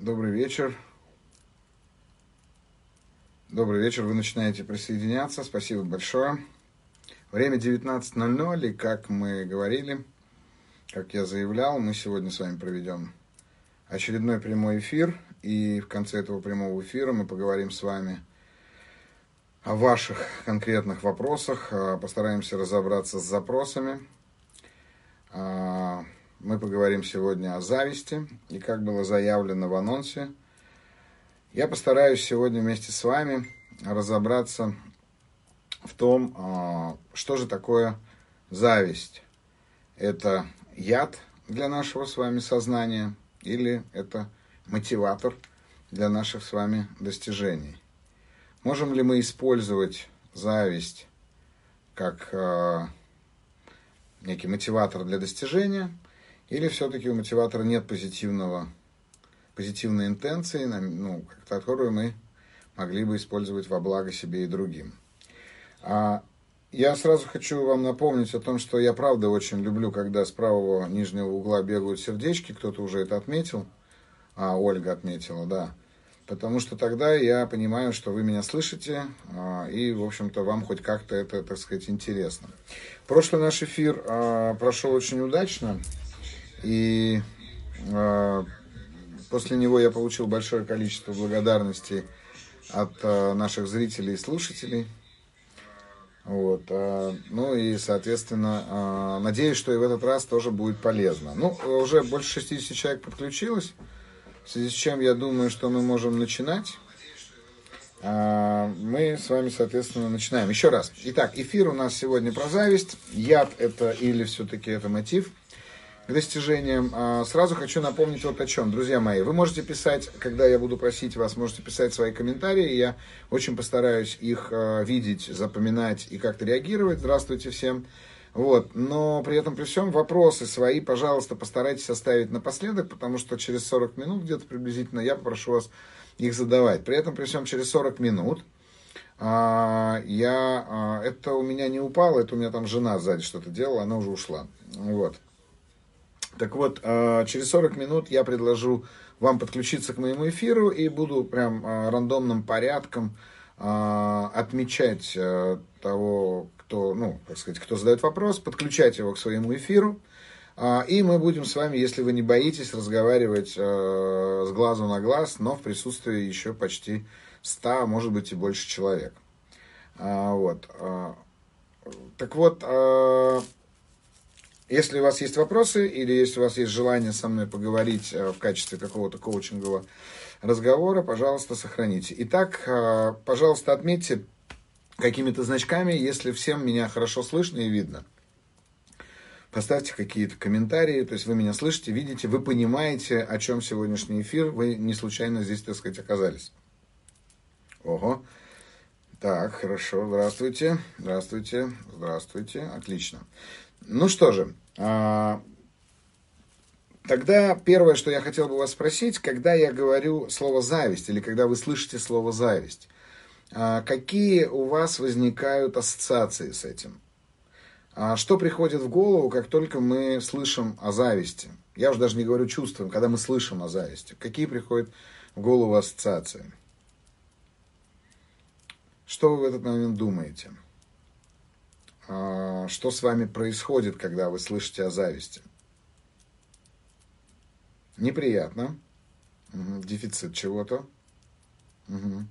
Добрый вечер. Добрый вечер, вы начинаете присоединяться. Спасибо большое. Время 19.00, и как мы говорили, как я заявлял, мы сегодня с вами проведем очередной прямой эфир. И в конце этого прямого эфира мы поговорим с вами о ваших конкретных вопросах, а, постараемся разобраться с запросами. А, мы поговорим сегодня о зависти, и как было заявлено в анонсе, я постараюсь сегодня вместе с вами разобраться в том, а, что же такое зависть. Это яд для нашего с вами сознания или это мотиватор для наших с вами достижений. Можем ли мы использовать зависть как э, некий мотиватор для достижения, или все-таки у мотиватора нет позитивного, позитивной интенции, ну, которую мы могли бы использовать во благо себе и другим. А я сразу хочу вам напомнить о том, что я правда очень люблю, когда с правого нижнего угла бегают сердечки, кто-то уже это отметил, а Ольга отметила, да. Потому что тогда я понимаю, что вы меня слышите, а, и, в общем-то, вам хоть как-то это, так сказать, интересно. Прошлый наш эфир а, прошел очень удачно, и а, после него я получил большое количество благодарностей от наших зрителей и слушателей. Вот, ну и, соответственно, надеюсь, что и в этот раз тоже будет полезно. Ну, уже больше 60 человек подключилось. В связи с чем я думаю, что мы можем начинать. Мы с вами, соответственно, начинаем. Еще раз. Итак, эфир у нас сегодня про зависть. Яд это или все-таки это мотив к достижениям. А, сразу хочу напомнить вот о чем. Друзья мои, вы можете писать, когда я буду просить вас, можете писать свои комментарии. Я очень постараюсь их а, видеть, запоминать и как-то реагировать. Здравствуйте всем. Вот. Но при этом, при всем, вопросы свои, пожалуйста, постарайтесь оставить напоследок, потому что через 40 минут где-то приблизительно я попрошу вас их задавать. При этом, при всем, через 40 минут а, я, это у меня не упало, это у меня там жена сзади что-то делала, она уже ушла. Вот. Так вот, а, через 40 минут я предложу вам подключиться к моему эфиру и буду прям а, рандомным порядком а, отмечать того, кто, ну, так сказать, кто задает вопрос, подключать его к своему эфиру. И мы будем с вами, если вы не боитесь, разговаривать э, с глазу на глаз, но в присутствии еще почти 100, а может быть и больше человек. Вот. Так вот, если у вас есть вопросы или если у вас есть желание со мной поговорить э, в качестве какого-то коучингового разговора, пожалуйста, сохраните. Итак, пожалуйста, отметьте какими-то значками, если всем меня хорошо слышно и видно. Поставьте какие-то комментарии, то есть вы меня слышите, видите, вы понимаете, о чем сегодняшний эфир, вы не случайно здесь, так сказать, оказались. Ого. Так, хорошо, здравствуйте, здравствуйте, здравствуйте, отлично. Ну что же, а, тогда первое, что я хотел бы вас спросить, когда я говорю слово зависть или когда вы слышите слово зависть, а какие у вас возникают ассоциации с этим? А что приходит в голову, как только мы слышим о зависти? Я уже даже не говорю чувствуем, когда мы слышим о зависти. Какие приходят в голову ассоциации? Что вы в этот момент думаете? А, что с вами происходит, когда вы слышите о зависти? Неприятно. Дефицит чего-то. Угу.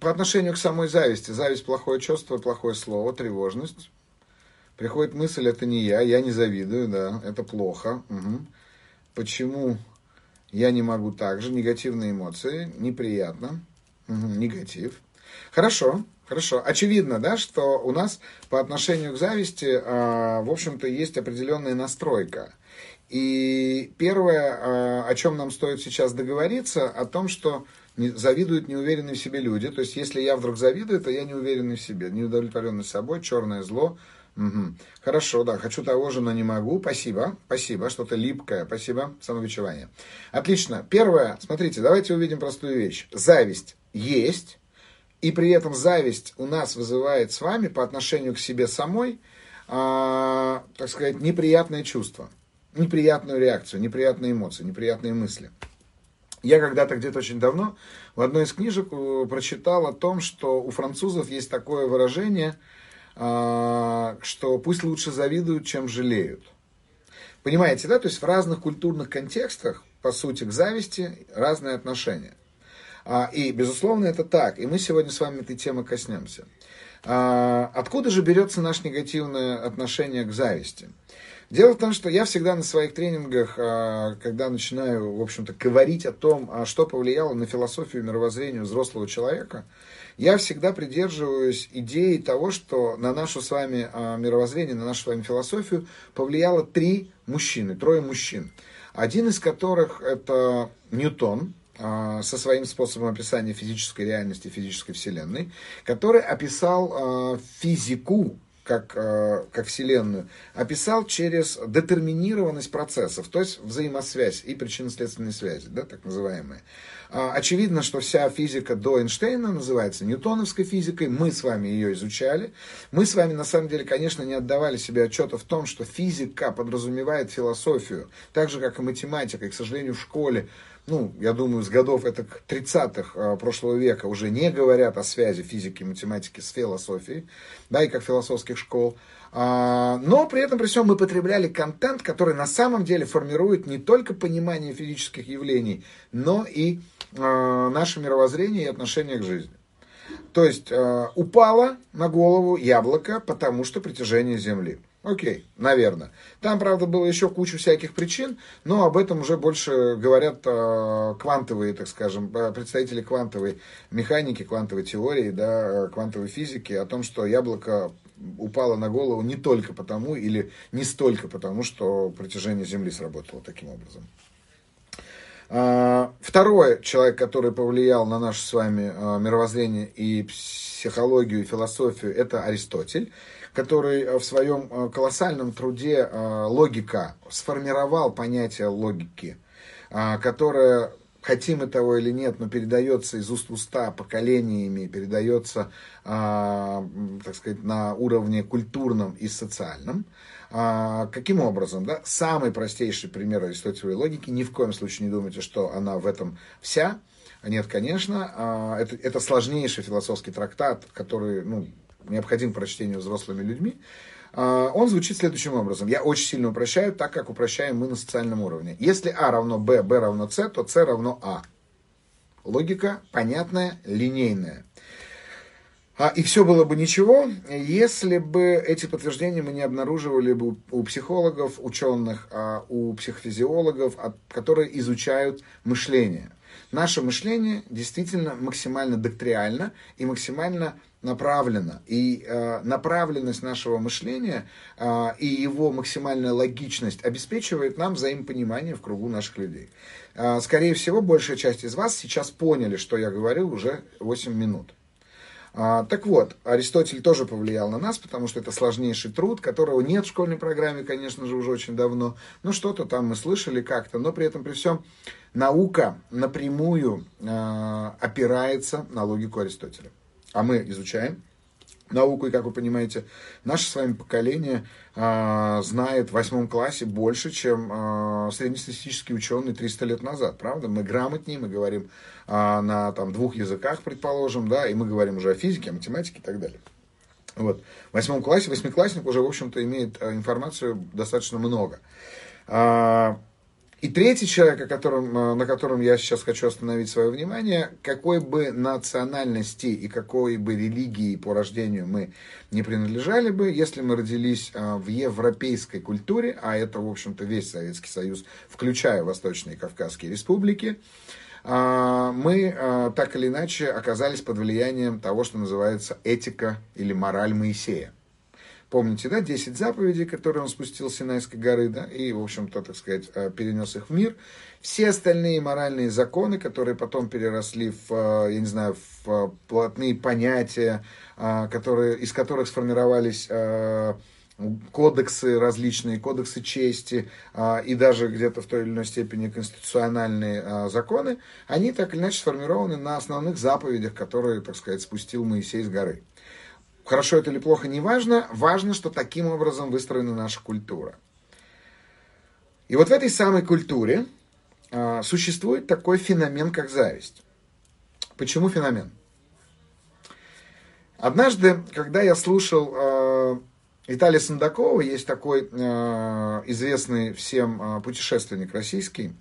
По отношению к самой зависти. Зависть – плохое чувство, плохое слово, тревожность. Приходит мысль, это не я, я не завидую, да, это плохо. Угу. Почему я не могу так же? Негативные эмоции, неприятно, угу. негатив. Хорошо, хорошо. Очевидно, да, что у нас по отношению к зависти, э, в общем-то, есть определенная настройка. И первое, э, о чем нам стоит сейчас договориться, о том, что завидуют неуверенные в себе люди. То есть, если я вдруг завидую, то я не уверенный в себе, неудовлетворенный собой, черное зло. Угу. Хорошо, да, хочу того же, но не могу. Спасибо, спасибо, что-то липкое, спасибо, самобичевание. Отлично. Первое, смотрите, давайте увидим простую вещь. Зависть есть, и при этом зависть у нас вызывает с вами по отношению к себе самой, э, так сказать, неприятное чувство, неприятную реакцию, неприятные эмоции, неприятные мысли. Я когда-то где-то очень давно в одной из книжек э, прочитал о том, что у французов есть такое выражение, а, что пусть лучше завидуют, чем жалеют. Понимаете, да? То есть в разных культурных контекстах, по сути, к зависти разные отношения. А, и, безусловно, это так. И мы сегодня с вами этой темы коснемся. А, откуда же берется наше негативное отношение к зависти? Дело в том, что я всегда на своих тренингах, а, когда начинаю, в общем-то, говорить о том, что повлияло на философию и мировоззрение взрослого человека, я всегда придерживаюсь идеи того, что на нашу с вами мировоззрение, на нашу с вами философию повлияло три мужчины, трое мужчин. Один из которых это Ньютон, со своим способом описания физической реальности, физической вселенной, который описал физику как, э, как Вселенную, описал через детерминированность процессов, то есть взаимосвязь и причинно-следственные связи, да, так называемые. А, очевидно, что вся физика до Эйнштейна называется ньютоновской физикой, мы с вами ее изучали. Мы с вами, на самом деле, конечно, не отдавали себе отчета в том, что физика подразумевает философию, так же, как и математика, и, к сожалению, в школе ну, я думаю, с годов это 30-х а, прошлого века уже не говорят о связи физики и математики с философией, да, и как философских школ. А, но при этом, при всем, мы потребляли контент, который на самом деле формирует не только понимание физических явлений, но и а, наше мировоззрение и отношение к жизни. То есть упало на голову яблоко, потому что притяжение Земли. Окей, наверное. Там, правда, было еще куча всяких причин, но об этом уже больше говорят э, квантовые, так скажем, э, представители квантовой механики, квантовой теории, да, э, квантовой физики, о том, что яблоко упало на голову не только потому, или не столько потому, что притяжение Земли сработало таким образом. А, второй человек, который повлиял на наше с вами мировоззрение и психологию, и философию, это Аристотель который э, в своем э, колоссальном труде э, «Логика» сформировал понятие логики, которое, хотим мы того или нет, но передается из уст в уста поколениями, передается, так сказать, на уровне культурном и социальном. Каким образом? Да? Самый простейший пример аристотелевой логики, ни в коем случае не думайте, что она в этом вся. Нет, конечно, это, это сложнейший философский трактат, который, ну, необходим прочтению взрослыми людьми, а, он звучит следующим образом. Я очень сильно упрощаю, так как упрощаем мы на социальном уровне. Если А равно Б, Б равно С, то С равно А. Логика понятная, линейная. А, и все было бы ничего, если бы эти подтверждения мы не обнаруживали бы у психологов, ученых, а, у психофизиологов, которые изучают мышление. Наше мышление действительно максимально доктриально и максимально направлено. И э, направленность нашего мышления э, и его максимальная логичность обеспечивает нам взаимопонимание в кругу наших людей. Э, скорее всего, большая часть из вас сейчас поняли, что я говорил уже 8 минут. А, так вот, Аристотель тоже повлиял на нас, потому что это сложнейший труд, которого нет в школьной программе, конечно же, уже очень давно. Ну, что-то там мы слышали как-то, но при этом, при всем, наука напрямую э, опирается на логику Аристотеля а мы изучаем науку, и, как вы понимаете, наше с вами поколение э, знает в восьмом классе больше, чем э, среднестатистический ученый 300 лет назад, правда? Мы грамотнее, мы говорим э, на там, двух языках, предположим, да, и мы говорим уже о физике, о математике и так далее. Вот. В восьмом классе восьмиклассник уже, в общем-то, имеет информацию достаточно много. И третий человек, о котором, э, на котором я сейчас хочу остановить свое внимание, какой бы национальности и какой бы религии по рождению мы не принадлежали бы, если мы родились э, в европейской культуре, а это, в общем-то, весь Советский Союз, включая Восточные Кавказские республики, э, мы так или иначе оказались под влиянием того, что называется этика или мораль Моисея. Помните, да, 10 заповедей, которые он спустил с Синайской горы, да, и, в общем-то, так сказать, э, перенес их в мир. Все остальные моральные законы, которые потом переросли в, э, я не знаю, в э, плотные понятия, которые, из которых сформировались кодексы различные, кодексы чести и даже где-то в той или иной степени конституциональные законы, они так или иначе сформированы на основных заповедях, которые, так сказать, спустил Моисей с горы. Хорошо это или плохо, не важно. Важно, что таким образом выстроена наша культура. И вот в этой самой культуре а, существует такой феномен, как зависть. Почему феномен? Однажды, когда я слушал э, Виталия Сандакова, есть такой э, известный всем э, путешественник российский,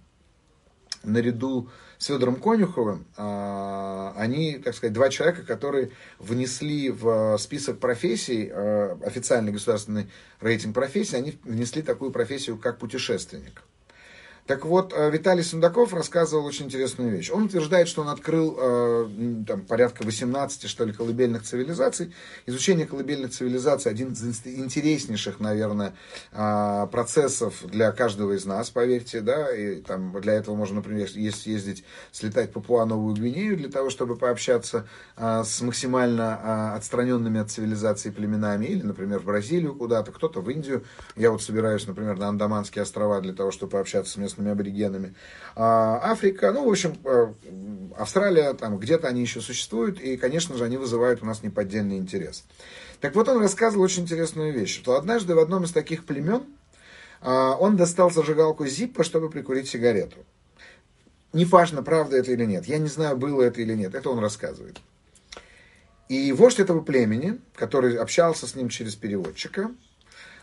наряду с Федором Конюховым, э, они, так сказать, два человека, которые внесли в список профессий, э, официальный государственный рейтинг профессий, они внесли такую профессию, как путешественник. Так вот, э, Виталий Сундаков рассказывал очень интересную вещь. Он утверждает, что он открыл э, там, порядка 18, что ли, колыбельных цивилизаций. Изучение колыбельных цивилизаций один из интереснейших, наверное, э, процессов для каждого из нас, поверьте, да, и там для этого можно, например, съездить, слетать в Папуа-Новую Гвинею для того, чтобы пообщаться с максимально отстраненными от цивилизации племенами, или, например, в Бразилию куда-то, кто-то в Индию. Я вот собираюсь, например, на Андаманские острова для того, чтобы пообщаться с местными местными аборигенами. А, Африка, ну, в общем, э, Австралия, там где-то они еще существуют, и, конечно же, они вызывают у нас неподдельный интерес. Так вот, он рассказывал очень интересную вещь, что однажды в одном из таких племен а, он достал зажигалку Зиппа, чтобы прикурить сигарету. Неважно, правда это или нет. Я не знаю, было это или нет. Это он рассказывает. И вождь этого племени, который общался с ним через переводчика,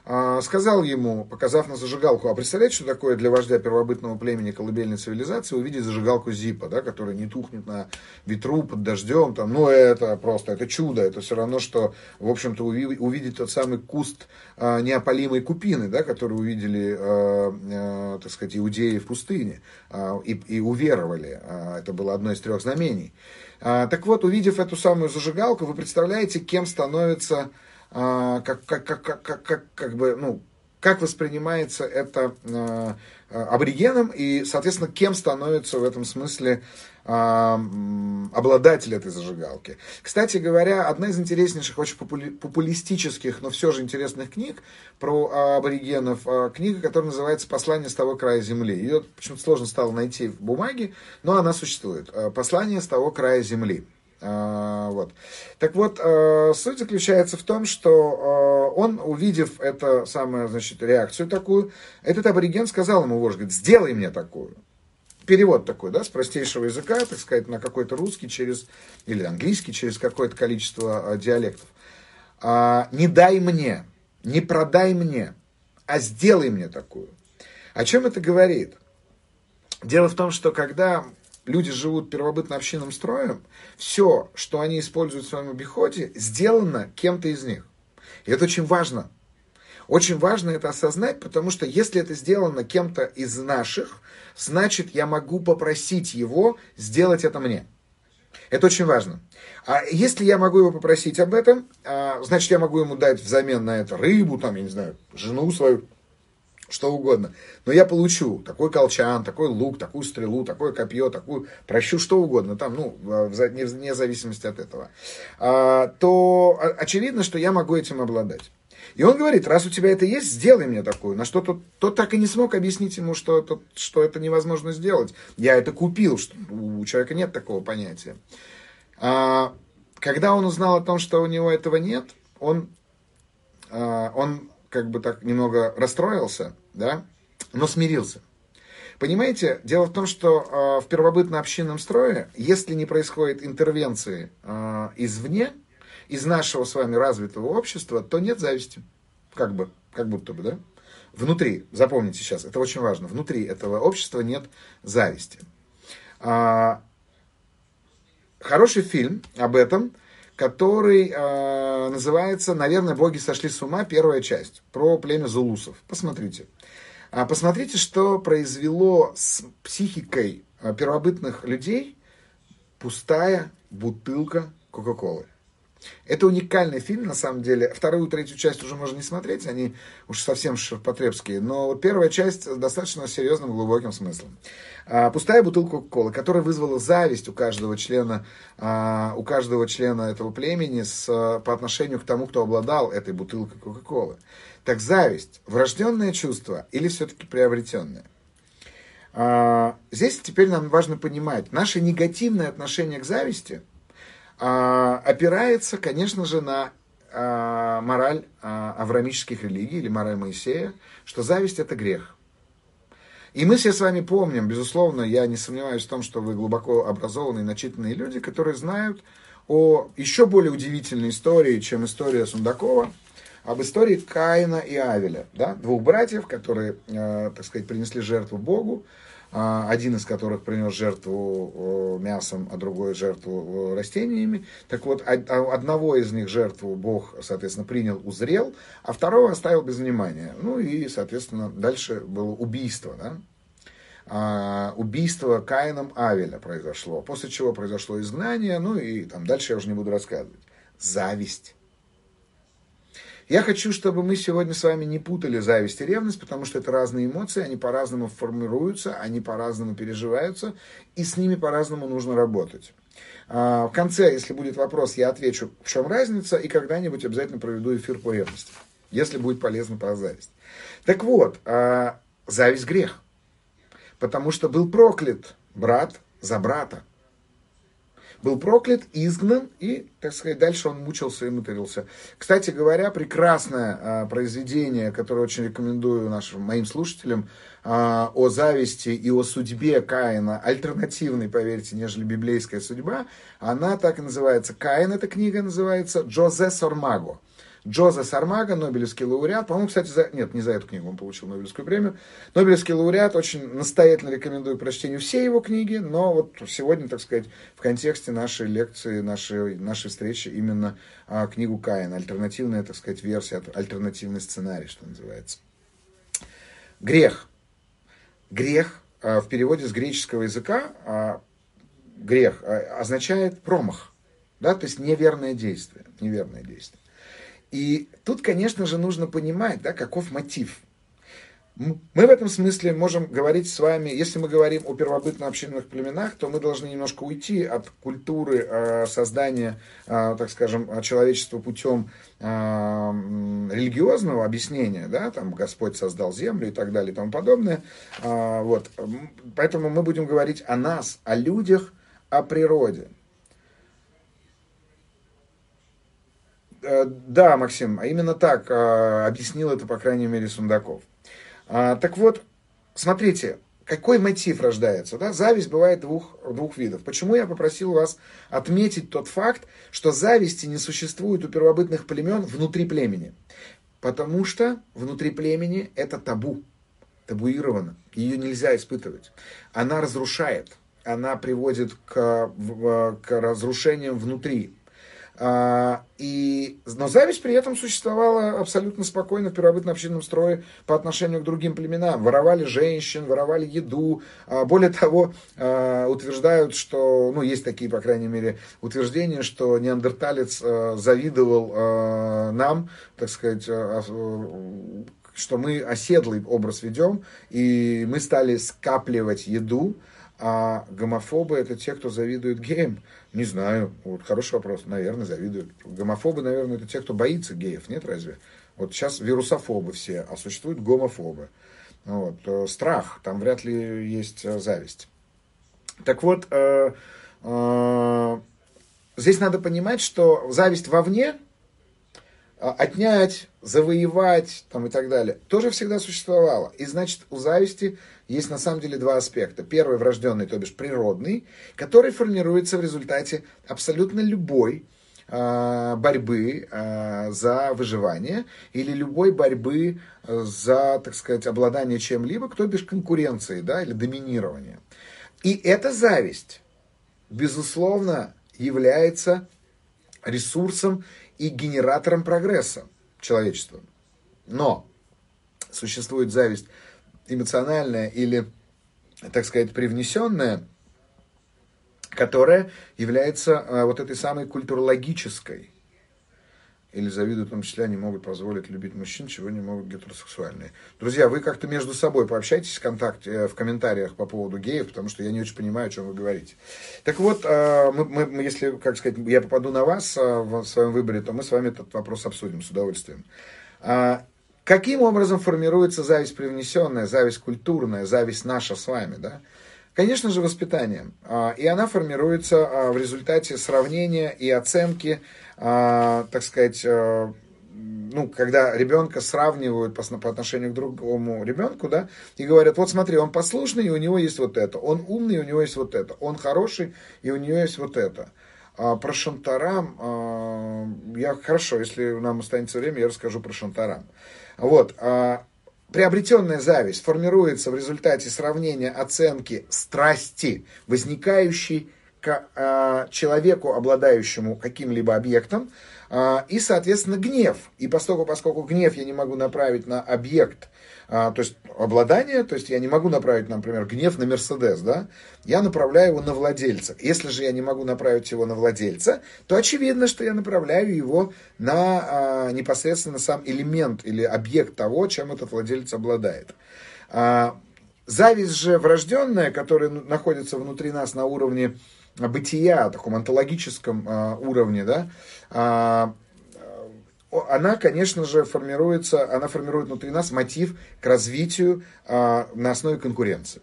сказал ему, показав на зажигалку, а представляете, что такое для вождя первобытного племени колыбельной цивилизации увидеть зажигалку Зипа, да, которая не тухнет на ветру, под дождем, там, ну это просто, это чудо, это все равно, что, в общем-то, увидеть тот самый куст а, неопалимой купины, да, который увидели, а, а, так сказать, иудеи в пустыне а, и, и уверовали, а, это было одно из трех знамений. А, так вот, увидев эту самую зажигалку, вы представляете, кем становится а, как, как, как, как, как, как, как бы, ну, как воспринимается это э, аборигеном и, соответственно, кем становится в этом смысле э, обладатель этой зажигалки. Кстати говоря, одна из интереснейших, очень попули, популистических, но все же интересных книг про аборигенов, книга, которая называется «Послание с того края земли». Ее почему-то сложно стало найти в бумаге, но она существует. «Послание с того края земли». А, вот. Так вот, а, суть заключается в том, что а, он, увидев эту самую, значит, реакцию такую, этот абориген сказал ему, вождь, говорит, сделай мне такую. Перевод такой, да, с простейшего языка, так сказать, на какой-то русский через, или английский через какое-то количество диалектов. Не дай мне, не продай мне, а сделай мне такую. О чем это говорит? Дело в том, что когда люди живут первобытно-общинным строем, все, что они используют в своем обиходе, сделано кем-то из них. И это очень важно. Очень важно это осознать, потому что если это сделано кем-то из наших, значит, я могу попросить его сделать это мне. Это очень важно. А если я могу его попросить об этом, а, значит, я могу ему дать взамен на это рыбу, там, я не знаю, жену свою, что угодно. Но я получу такой колчан, такой лук, такую стрелу, такое копье, такую, прощу что угодно, там, ну, вне, зависимости от этого, а, то очевидно, что я могу этим обладать. И он говорит, раз у тебя это есть, сделай мне такую. На что тот, тот так и не смог объяснить ему, что это, что это невозможно сделать. Я это купил, что у человека нет такого понятия. А, когда он узнал о том, что у него этого нет, он, а, он как бы так немного расстроился, да, но смирился. Понимаете, дело в том, что э, в первобытно-общинном строе, если не происходит интервенции э, извне, из нашего с вами развитого общества, то нет зависти. Как бы, как будто бы, да? Внутри, запомните сейчас, это очень важно, внутри этого общества нет зависти. А, хороший фильм об этом – который э, называется «Наверное, боги сошли с ума», первая часть, про племя зулусов. Посмотрите. А посмотрите, что произвело с психикой э, первобытных людей пустая бутылка Кока-Колы. Это уникальный фильм, на самом деле. Вторую третью часть уже можно не смотреть, они уж совсем ширпотребские. Но первая часть достаточно серьезным, глубоким смыслом. А, пустая бутылка Кока-Колы, которая вызвала зависть у каждого члена, а, у каждого члена этого племени с, по отношению к тому, кто обладал этой бутылкой Кока-Колы. Так зависть, врожденное чувство или все-таки приобретенное? А, здесь теперь нам важно понимать, наше негативное отношение к зависти – а, опирается, конечно же, на а, мораль а, аврамических религий или мораль Моисея, что зависть это грех. И мы все с вами помним, безусловно, я не сомневаюсь в том, что вы глубоко образованные, начитанные люди, которые знают о еще более удивительной истории, чем история Сундакова, об истории Каина и Авеля, да, двух братьев, которые, э, так сказать, принесли жертву Богу, один из которых принес жертву э, мясом, а другой жертву э, растениями. Так вот, од, одного из них жертву Бог, соответственно, принял, узрел, а второго оставил без внимания. Ну и, соответственно, дальше было убийство, да, а, убийство Каином Авеля произошло, после чего произошло изгнание, ну и там дальше я уже не буду рассказывать. Зависть. Я хочу, чтобы мы сегодня с вами не путали зависть и ревность, потому что это разные эмоции, они по-разному формируются, они по-разному переживаются, и с ними по-разному нужно работать. А, в конце, если будет вопрос, я отвечу, в чем разница, и когда-нибудь обязательно проведу эфир по ревности, если будет полезно про зависть. Так вот, а, зависть грех, потому что был проклят брат за брата был проклят, изгнан, и, так сказать, дальше он мучился и матерился. Кстати говоря, прекрасное а, произведение, которое очень рекомендую нашим, моим слушателям, а, о зависти и о судьбе Каина, альтернативной, поверьте, нежели библейская судьба, она так и называется. Каин, эта книга называется Джозе Сормаго. Джоза Сармага, Нобелевский лауреат. По-моему, кстати, за... нет, не за эту книгу он получил Нобелевскую премию. Нобелевский лауреат, очень настоятельно рекомендую прочтению все его книги, но вот сегодня, так сказать, в контексте нашей лекции, нашей, нашей встречи именно а, книгу Каина, альтернативная, так сказать, версия, альтернативный сценарий, что называется. Грех. Грех а, в переводе с греческого языка а, грех а, означает промах, да, то есть неверное действие, неверное действие. И тут, конечно же, нужно понимать, да, каков мотив. Мы в этом смысле можем говорить с вами, если мы говорим о первобытно-общинных племенах, то мы должны немножко уйти от культуры э, создания, э, так скажем, человечества путем э, религиозного объяснения, да, там Господь создал землю и так далее и тому подобное. Вот. Поэтому мы будем говорить о нас, о людях, о природе. Да, Максим, а именно так э, объяснил это, по крайней мере, Сундаков. А, так вот, смотрите, какой мотив рождается? Да? Зависть бывает двух, двух видов. Почему я попросил вас отметить тот факт, что зависти не существует у первобытных племен внутри племени? Потому что внутри племени это табу, табуировано, ее нельзя испытывать. Она разрушает, она приводит к, к разрушениям внутри. А, и, но зависть при этом существовала абсолютно спокойно в первобытно-общинном строе по отношению к другим племенам. Воровали женщин, воровали еду. А, более того, а, утверждают, что, ну, есть такие, по крайней мере, утверждения, что неандерталец завидовал нам, так сказать, что мы оседлый образ ведем, и мы стали скапливать еду, а гомофобы это те, кто завидует геям. Не знаю. Вот хороший вопрос. Наверное, завидуют. Гомофобы, наверное, это те, кто боится геев. Нет, разве? Вот сейчас вирусофобы все, а существуют гомофобы. Вот. Э, страх. Там вряд ли есть э, зависть. Так вот, э, э, здесь надо понимать, что зависть вовне отнять, завоевать там, и так далее, тоже всегда существовало. И значит, у зависти есть на самом деле два аспекта. Первый врожденный, то бишь природный, который формируется в результате абсолютно любой э, борьбы э, за выживание или любой борьбы за, так сказать, обладание чем-либо, кто бишь конкуренции да, или доминирование. И эта зависть, безусловно, является ресурсом и генератором прогресса человечества. Но существует зависть эмоциональная или, так сказать, привнесенная, которая является а, вот этой самой культурологической или завидуют, в том числе, они могут позволить любить мужчин, чего не могут гетеросексуальные. Друзья, вы как-то между собой пообщайтесь в, контакте, э, в комментариях по поводу геев, потому что я не очень понимаю, о чем вы говорите. Так вот, э, мы, мы, если, как сказать, я попаду на вас э, в своем выборе, то мы с вами этот вопрос обсудим с удовольствием. А, каким образом формируется зависть привнесенная, зависть культурная, зависть наша с вами, да? Конечно же, воспитанием. А, и она формируется а, в результате сравнения и оценки, так сказать, ну, когда ребенка сравнивают по, по отношению к другому ребенку, да, и говорят, вот смотри, он послушный, и у него есть вот это, он умный, и у него есть вот это, он хороший, и у него есть вот это. А про Шантарам, а, я хорошо, если нам останется время, я расскажу про Шантарам. Вот, а, приобретенная зависть формируется в результате сравнения оценки страсти, возникающей к а, человеку, обладающему каким-либо объектом, а, и, соответственно, гнев. И поскольку, поскольку гнев я не могу направить на объект, а, то есть обладание, то есть я не могу направить, например, гнев на Мерседес, да, я направляю его на владельца. Если же я не могу направить его на владельца, то очевидно, что я направляю его на а, непосредственно сам элемент или объект того, чем этот владелец обладает. Зависть же врожденная, которая находится внутри нас на уровне бытия, таком онтологическом а, уровне, да, а, она, конечно же, формируется, она формирует внутри нас мотив к развитию а, на основе конкуренции.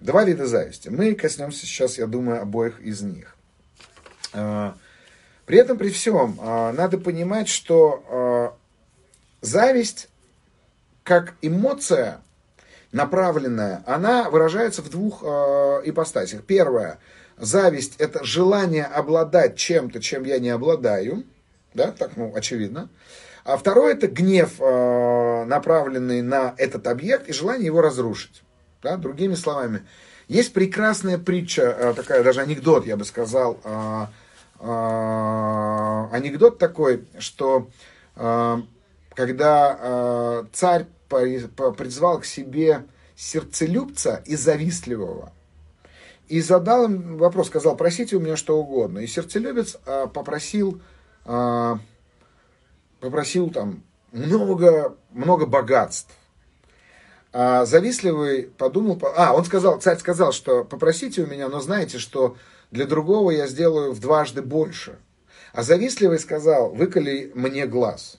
Два вида зависти. Мы коснемся сейчас, я думаю, обоих из них. При этом, при всем, надо понимать, что зависть как эмоция направленная, она выражается в двух ипостасях. Первое – Зависть – это желание обладать чем-то, чем я не обладаю. Да, так, ну, очевидно. А второе – это гнев, э, направленный на этот объект и желание его разрушить. Да, другими словами, есть прекрасная притча, э, такая даже анекдот, я бы сказал, э, анекдот такой, что когда царь призвал к себе сердцелюбца и завистливого – и задал им вопрос, сказал, просите у меня что угодно. И сердцелюбец а, попросил, а, попросил там много, много богатств. А завистливый подумал, а, он сказал, царь сказал, что попросите у меня, но знаете, что для другого я сделаю в дважды больше. А завистливый сказал, выколи мне глаз.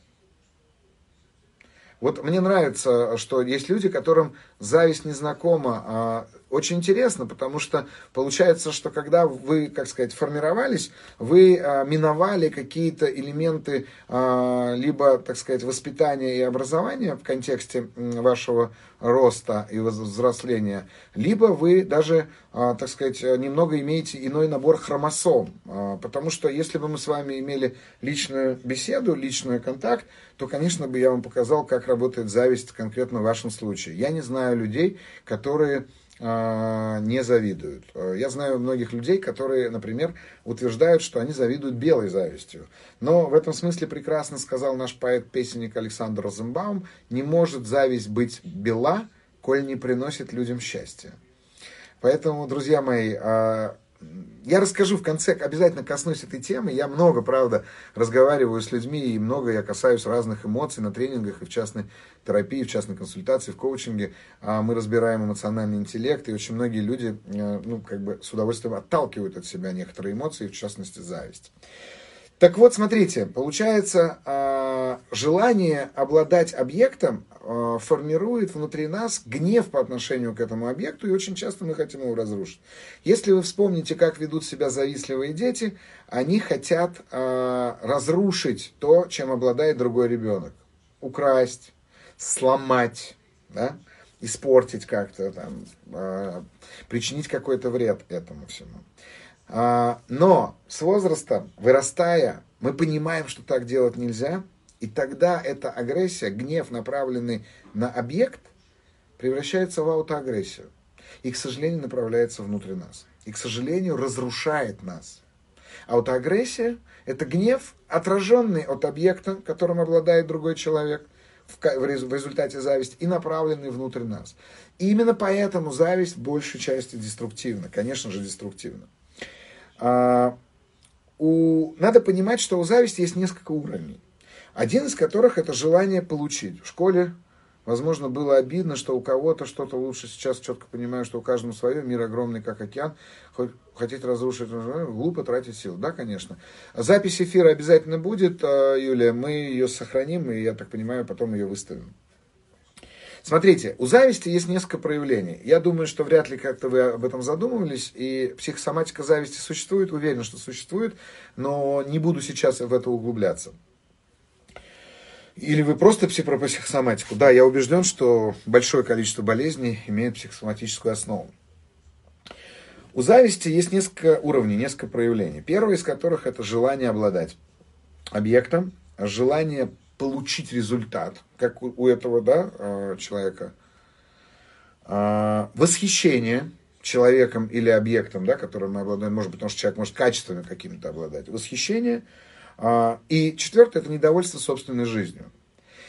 Вот мне нравится, что есть люди, которым зависть незнакома. А очень интересно, потому что получается, что когда вы, как сказать, формировались, вы а, миновали какие-то элементы а, либо, так сказать, воспитания и образования в контексте вашего роста и взросления, либо вы даже, а, так сказать, немного имеете иной набор хромосом. Потому что если бы мы с вами имели личную беседу, личный контакт, то, конечно, бы я вам показал, как работает зависть конкретно в вашем случае. Я не знаю людей, которые не завидуют. Я знаю многих людей, которые, например, утверждают, что они завидуют белой завистью. Но в этом смысле прекрасно сказал наш поэт-песенник Александр Розенбаум, не может зависть быть бела, коль не приносит людям счастья. Поэтому, друзья мои, а, я расскажу в конце, обязательно коснусь этой темы. Я много, правда, разговариваю с людьми, и много я касаюсь разных эмоций на тренингах, и в частной терапии, в частной консультации, в коучинге. А мы разбираем эмоциональный интеллект, и очень многие люди, э, ну, как бы с удовольствием отталкивают от себя некоторые эмоции, в частности, зависть. Так вот, смотрите, получается, а, желание обладать объектом а, формирует внутри нас гнев по отношению к этому объекту, и очень часто мы хотим его разрушить. Если вы вспомните, как ведут себя завистливые дети, они хотят а, разрушить то, чем обладает другой ребенок. Украсть, сломать, да? испортить как-то, там, причинить какой-то вред этому всему. А, но с возрастом, вырастая, мы понимаем, что так делать нельзя, и тогда эта агрессия, гнев, направленный на объект, превращается в аутоагрессию. И, к сожалению, направляется внутрь нас. И, к сожалению, разрушает нас. Аутоагрессия – это гнев, отраженный от объекта, которым обладает другой человек в результате зависти, и направленный внутрь нас. И именно поэтому зависть в большей части деструктивна. Конечно же, деструктивна. А, у, надо понимать, что у зависти есть несколько уровней. Один из которых это желание получить. В школе, возможно, было обидно, что у кого-то что-то лучше. Сейчас четко понимаю, что у каждого свое. Мир огромный, как океан. Хоть хотите разрушить, глупо тратить сил. Да, конечно. Запись эфира обязательно будет, а, Юлия. Мы ее сохраним, и, я так понимаю, потом ее выставим. Смотрите, у зависти есть несколько проявлений. Я думаю, что вряд ли как-то вы об этом задумывались. И психосоматика зависти существует, уверен, что существует, но не буду сейчас в это углубляться. Или вы просто про психосоматику? Да, я убежден, что большое количество болезней имеет психосоматическую основу. У зависти есть несколько уровней, несколько проявлений. Первое из которых это желание обладать объектом, желание получить результат, как у этого да, э, человека, а, восхищение человеком или объектом, да, которым мы обладаем, может быть, потому что человек может качествами какими-то обладать, восхищение. А, и четвертое – это недовольство собственной жизнью.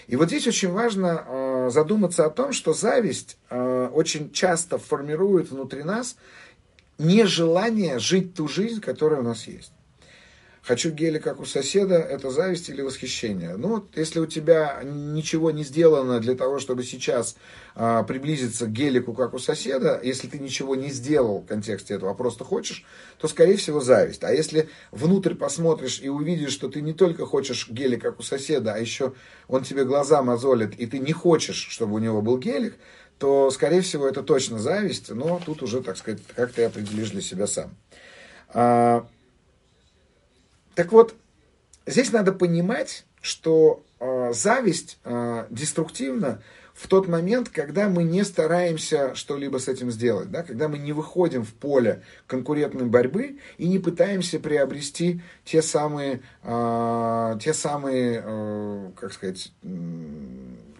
И вот здесь очень важно а, задуматься о том, что зависть очень часто формирует внутри нас нежелание жить ту жизнь, которая у нас есть. Хочу гели, как у соседа, это зависть или восхищение. Ну, вот, если у тебя ничего не сделано для того, чтобы сейчас а, приблизиться к гелику, как у соседа, если ты ничего не сделал в контексте этого, а просто хочешь, то, скорее всего, зависть. А если внутрь посмотришь и увидишь, что ты не только хочешь гелик, как у соседа, а еще он тебе глаза мозолит, и ты не хочешь, чтобы у него был гелик, то, скорее всего, это точно зависть, но тут уже, так сказать, как ты определишь для себя сам. Так вот, здесь надо понимать, что э, зависть э, деструктивна в тот момент, когда мы не стараемся что-либо с этим сделать, да, когда мы не выходим в поле конкурентной борьбы и не пытаемся приобрести те самые, э, те самые э, как сказать,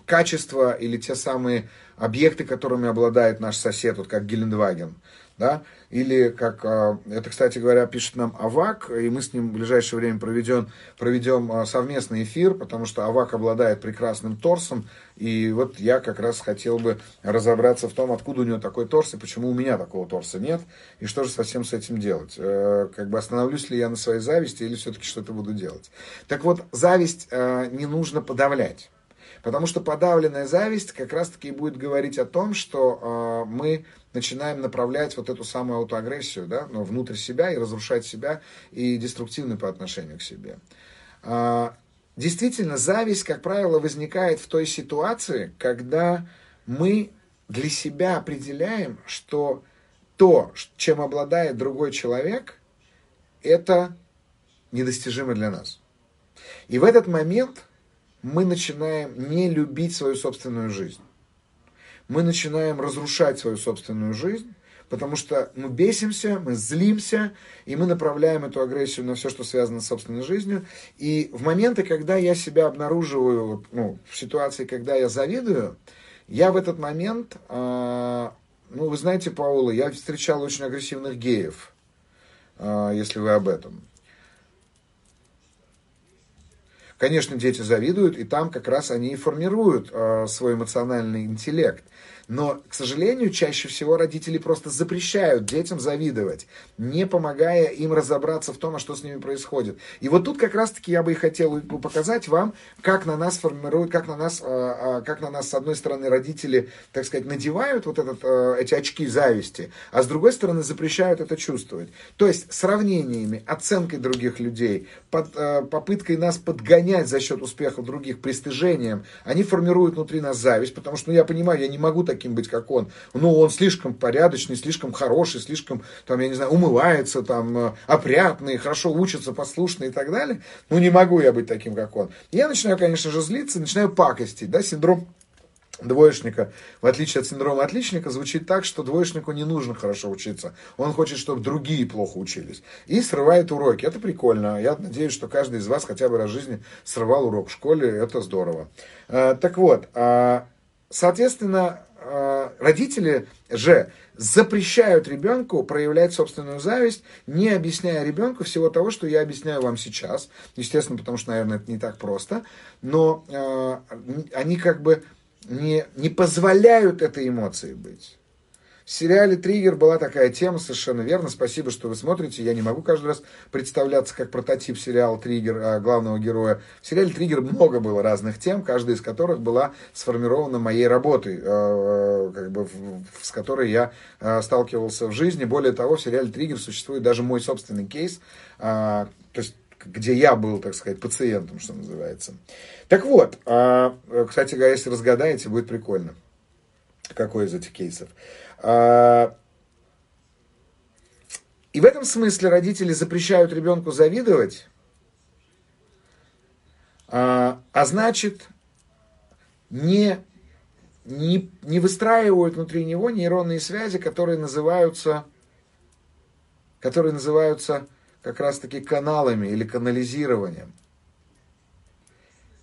качества или те самые объекты, которыми обладает наш сосед, вот как Гелендваген да, или как, а, это, кстати говоря, пишет нам Авак, и мы с ним в ближайшее время проведем, проведем а, совместный эфир, потому что Авак обладает прекрасным торсом, и вот я как раз хотел бы разобраться в том, откуда у него такой торс, и почему у меня такого торса нет, и что же совсем с этим делать. Э, как бы остановлюсь ли я на своей зависти, или все-таки что-то буду делать. Так вот, зависть э, не нужно подавлять. Потому что подавленная зависть как раз-таки будет говорить о том, что э, мы начинаем направлять вот эту самую аутоагрессию да, ну, внутрь себя и разрушать себя и деструктивно по отношению к себе. Э, действительно, зависть, как правило, возникает в той ситуации, когда мы для себя определяем, что то, чем обладает другой человек, это недостижимо для нас. И в этот момент мы начинаем не любить свою собственную жизнь. Мы начинаем разрушать свою собственную жизнь, потому что мы бесимся, мы злимся, и мы направляем эту агрессию на все, что связано с собственной жизнью. И в моменты, когда я себя обнаруживаю, ну, в ситуации, когда я завидую, я в этот момент, э, ну, вы знаете, Паула, я встречал очень агрессивных геев, э, если вы об этом. Конечно, дети завидуют, и там как раз они и формируют э, свой эмоциональный интеллект. Но, к сожалению, чаще всего родители просто запрещают детям завидовать, не помогая им разобраться в том, а что с ними происходит. И вот тут как раз-таки я бы и хотел показать вам, как на нас формируют, как на нас, а, а, как на нас, с одной стороны, родители, так сказать, надевают вот этот, а, эти очки зависти, а с другой стороны, запрещают это чувствовать. То есть сравнениями, оценкой других людей, под, попыткой нас подгонять за счет успехов других, пристыжением, они формируют внутри нас зависть, потому что, ну, я понимаю, я не могу так таким быть, как он. Ну, он слишком порядочный, слишком хороший, слишком, там, я не знаю, умывается, там, э, опрятный, хорошо учится, послушный и так далее. Ну, не могу я быть таким, как он. я начинаю, конечно же, злиться, начинаю пакостить, да, синдром двоечника, в отличие от синдрома отличника, звучит так, что двоечнику не нужно хорошо учиться. Он хочет, чтобы другие плохо учились. И срывает уроки. Это прикольно. Я надеюсь, что каждый из вас хотя бы раз в жизни срывал урок в школе. Это здорово. Э, так вот, а, соответственно, родители же запрещают ребенку проявлять собственную зависть, не объясняя ребенку всего того, что я объясняю вам сейчас. Естественно, потому что, наверное, это не так просто. Но э, они как бы не, не позволяют этой эмоции быть. В сериале «Триггер» была такая тема, совершенно верно. Спасибо, что вы смотрите. Я не могу каждый раз представляться как прототип сериала «Триггер» а, главного героя. В сериале «Триггер» много было разных тем, каждая из которых была сформирована моей работой, а, как бы, с которой я а, сталкивался в жизни. Более того, в сериале «Триггер» существует даже мой собственный кейс, то есть где я был, так сказать, пациентом, что называется. Так вот, кстати если разгадаете, будет прикольно. Какой из этих кейсов? А, и в этом смысле родители запрещают ребенку завидовать, а, а значит, не, не, не выстраивают внутри него нейронные связи, которые называются, которые называются как раз-таки каналами или канализированием.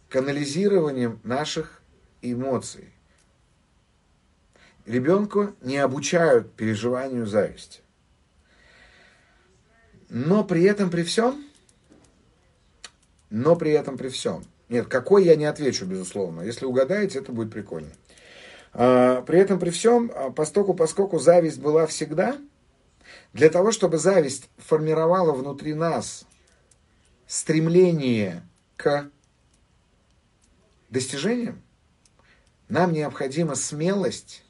Канализированием наших эмоций. Ребенку не обучают переживанию зависти. Но при этом, при всем, но при этом, при всем, нет, какой я не отвечу, безусловно. Если угадаете, это будет прикольно. А, при этом, при всем, а, поскольку, поскольку зависть была всегда, для того, чтобы зависть формировала внутри нас стремление к достижениям, нам необходима смелость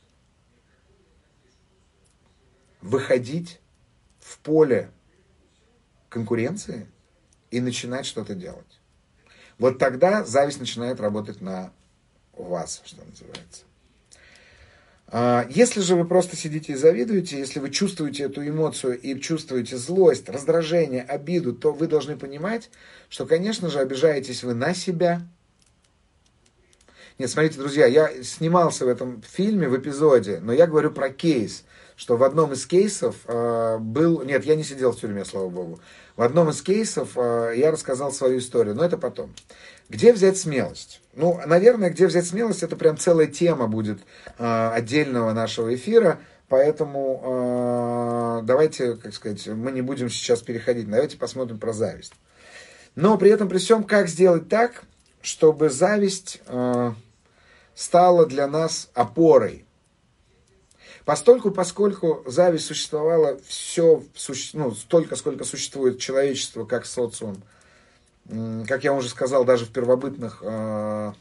выходить в поле конкуренции и начинать что-то делать. Вот тогда зависть начинает работать на вас, что называется. А, если же вы просто сидите и завидуете, если вы чувствуете эту эмоцию и чувствуете злость, раздражение, обиду, то вы должны понимать, что, конечно же, обижаетесь вы на себя. Нет, смотрите, друзья, я снимался в этом фильме, в эпизоде, но я говорю про кейс, что в одном из кейсов э, был... Нет, я не сидел в тюрьме, слава богу. В одном из кейсов э, я рассказал свою историю, но это потом. Где взять смелость? Ну, наверное, где взять смелость, это прям целая тема будет э, отдельного нашего эфира, поэтому э, давайте, как сказать, мы не будем сейчас переходить, давайте посмотрим про зависть. Но при этом, при всем, как сделать так, чтобы зависть э, стала для нас опорой. Постольку, поскольку зависть существовала все, ну, столько, сколько существует человечество как социум, как я уже сказал, даже в первобытных э,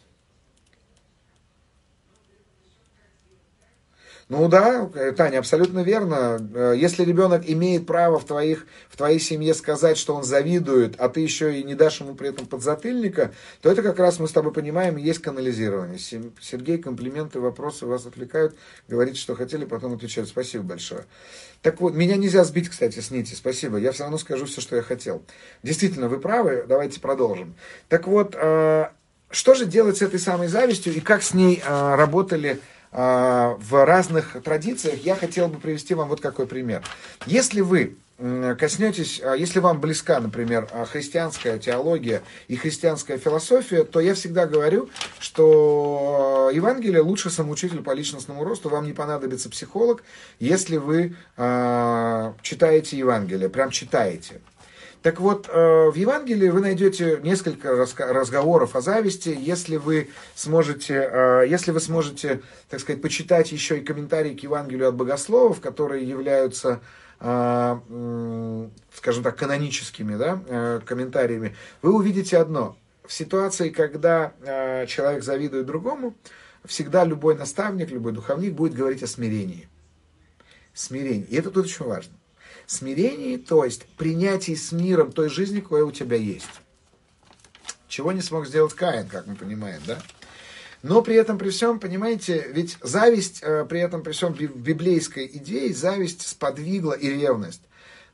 Ну да, Таня, абсолютно верно. Э, если ребенок имеет право в, твоих, в твоей семье сказать, что он завидует, а ты еще и не дашь ему при этом подзатыльника, то это как раз мы с тобой понимаем, есть канализирование. Сергей, комплименты, вопросы вас отвлекают, говорит, что хотели, потом отвечают. Спасибо большое. Так вот, меня нельзя сбить, кстати, с нити. Спасибо. Я все равно скажу все, что я хотел. Действительно, вы правы. Давайте продолжим. Так вот, э, что же делать с этой самой завистью и как с ней э, работали в разных традициях, я хотел бы привести вам вот какой пример. Если вы коснетесь, а, если вам близка, например, а, христианская теология и христианская философия, то я всегда говорю, что Евангелие лучше самоучитель по личностному росту, вам не понадобится психолог, если вы читаете Евангелие, прям читаете. Так вот, э, в Евангелии вы найдете несколько разговоров о зависти, если вы сможете, э, если вы сможете, так сказать, почитать еще и комментарии к Евангелию от богословов, которые являются э, скажем так, каноническими да, комментариями, вы увидите одно. В ситуации, когда человек завидует другому, всегда любой наставник, любой духовник будет говорить о смирении. Смирение. И это тут очень важно смирении, то есть принятии с миром той жизни, какая у тебя есть. Чего не смог сделать Каин, как мы понимаем, да? Но при этом, при всем, понимаете, ведь зависть, э, при этом, при всем, библейской идее, зависть сподвигла и ревность.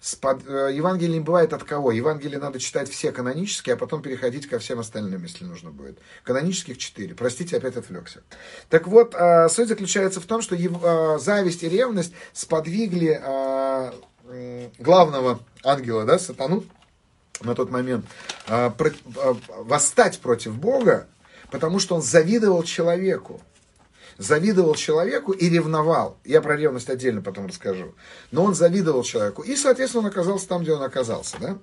Спод... Э, Евангелие не бывает от кого. Евангелие надо читать все канонические, а потом переходить ко всем остальным, если нужно будет. Канонических четыре. Простите, опять отвлекся. Так вот, э, суть заключается в том, что зависть и ревность сподвигли главного ангела, да, сатану, на тот момент, а, а, восстать против Бога, потому что он завидовал человеку завидовал человеку и ревновал. Я про ревность отдельно потом расскажу. Но он завидовал человеку. И, соответственно, он оказался там, где он оказался. Да?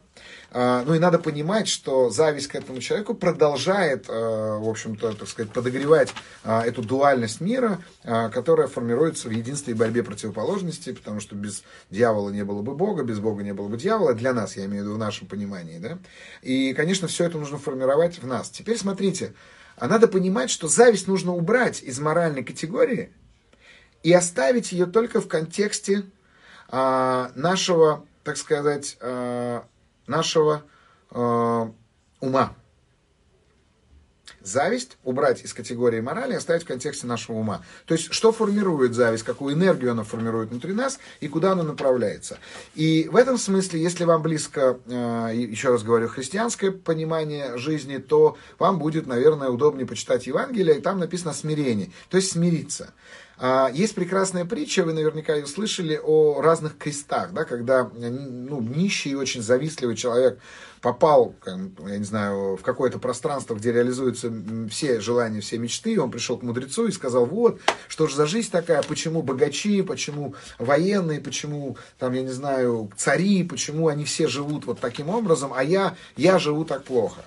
А, ну и надо понимать, что зависть к этому человеку продолжает, а, в общем-то, так сказать, подогревать а, эту дуальность мира, а, которая формируется в единстве и борьбе противоположностей, потому что без дьявола не было бы Бога, без Бога не было бы дьявола, для нас, я имею в виду в нашем понимании. Да? И, конечно, все это нужно формировать в нас. Теперь смотрите, а надо понимать, что зависть нужно убрать из моральной категории и оставить ее только в контексте а, нашего, так сказать, а, нашего а, ума. Зависть убрать из категории морали и оставить в контексте нашего ума. То есть, что формирует зависть, какую энергию она формирует внутри нас и куда она направляется. И в этом смысле, если вам близко, э, еще раз говорю, христианское понимание жизни, то вам будет, наверное, удобнее почитать Евангелие, и там написано смирение, то есть смириться. А, есть прекрасная притча, вы наверняка ее слышали, о разных крестах, да, когда ну, нищий и очень завистливый человек попал, я не знаю, в какое-то пространство, где реализуются все желания, все мечты, и он пришел к мудрецу и сказал, вот, что же за жизнь такая, почему богачи, почему военные, почему, там, я не знаю, цари, почему они все живут вот таким образом, а я, я живу так плохо.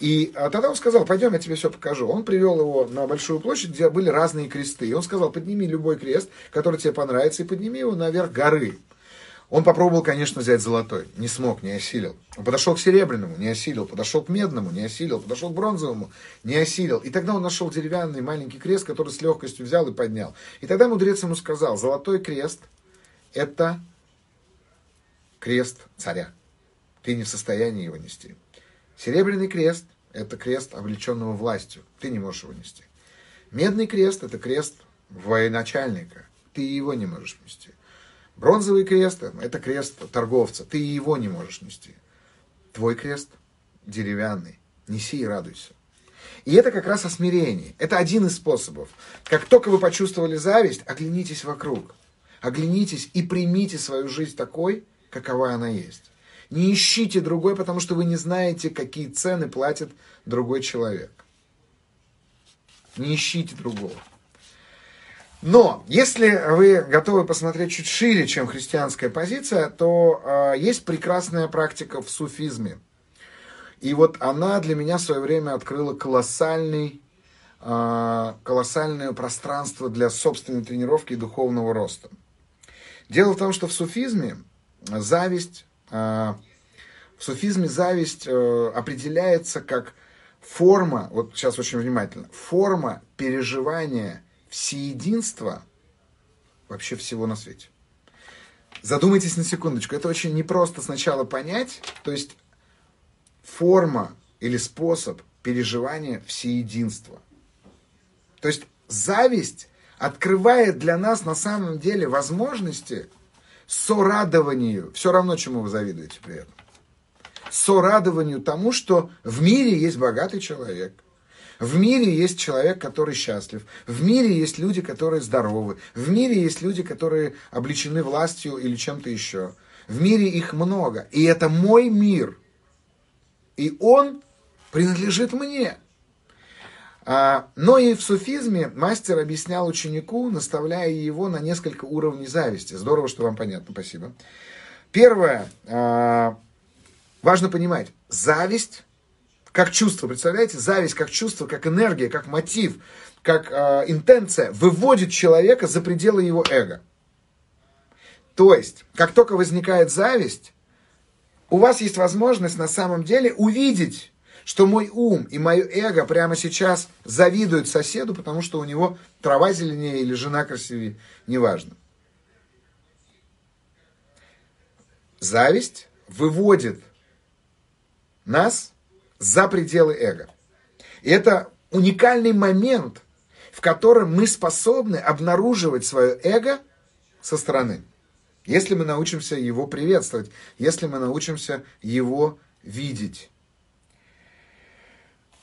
И а, тогда он сказал, пойдем, я тебе все покажу. Он привел его на большую площадь, где были разные кресты. И он сказал, подними любой крест, который тебе понравится, и подними его наверх горы. Он попробовал, конечно, взять золотой, не смог, не осилил. Он подошел к серебряному, не осилил, подошел к медному, не осилил, подошел к бронзовому, не осилил. И тогда он нашел деревянный маленький крест, который с легкостью взял и поднял. И тогда мудрец ему сказал, золотой крест – это крест царя. Ты не в состоянии его нести. Серебряный крест – это крест, облеченного властью. Ты не можешь его нести. Медный крест – это крест военачальника. Ты его не можешь нести. Бронзовый крест – это крест торговца. Ты его не можешь нести. Твой крест деревянный. Неси и радуйся. И это как раз о смирении. Это один из способов. Как только вы почувствовали зависть, оглянитесь вокруг. Оглянитесь и примите свою жизнь такой, какова она есть. Не ищите другой, потому что вы не знаете, какие цены платит другой человек. Не ищите другого. Но если вы готовы посмотреть чуть шире, чем христианская позиция, то э, есть прекрасная практика в суфизме. И вот она для меня в свое время открыла колоссальный, э, колоссальное пространство для собственной тренировки и духовного роста. Дело в том, что в суфизме зависть, э, в суфизме зависть э, определяется как форма, вот сейчас очень внимательно, форма переживания всеединство вообще всего на свете. Задумайтесь на секундочку, это очень непросто сначала понять, то есть форма или способ переживания всеединства. То есть зависть открывает для нас на самом деле возможности сорадованию, все равно, чему вы завидуете при этом, сорадованию тому, что в мире есть богатый человек, в мире есть человек, который счастлив. В мире есть люди, которые здоровы. В мире есть люди, которые обличены властью или чем-то еще. В мире их много. И это мой мир. И он принадлежит мне. А, но и в суфизме мастер объяснял ученику, наставляя его на несколько уровней зависти. Здорово, что вам понятно, спасибо. Первое, а, важно понимать, зависть как чувство, представляете? Зависть как чувство, как энергия, как мотив, как э, интенция выводит человека за пределы его эго. То есть, как только возникает зависть, у вас есть возможность на самом деле увидеть, что мой ум и мое эго прямо сейчас завидуют соседу, потому что у него трава зеленее или жена красивее, неважно. Зависть выводит нас за пределы эго. И это уникальный момент, в котором мы способны обнаруживать свое эго со стороны. Если мы научимся его приветствовать, если мы научимся его видеть.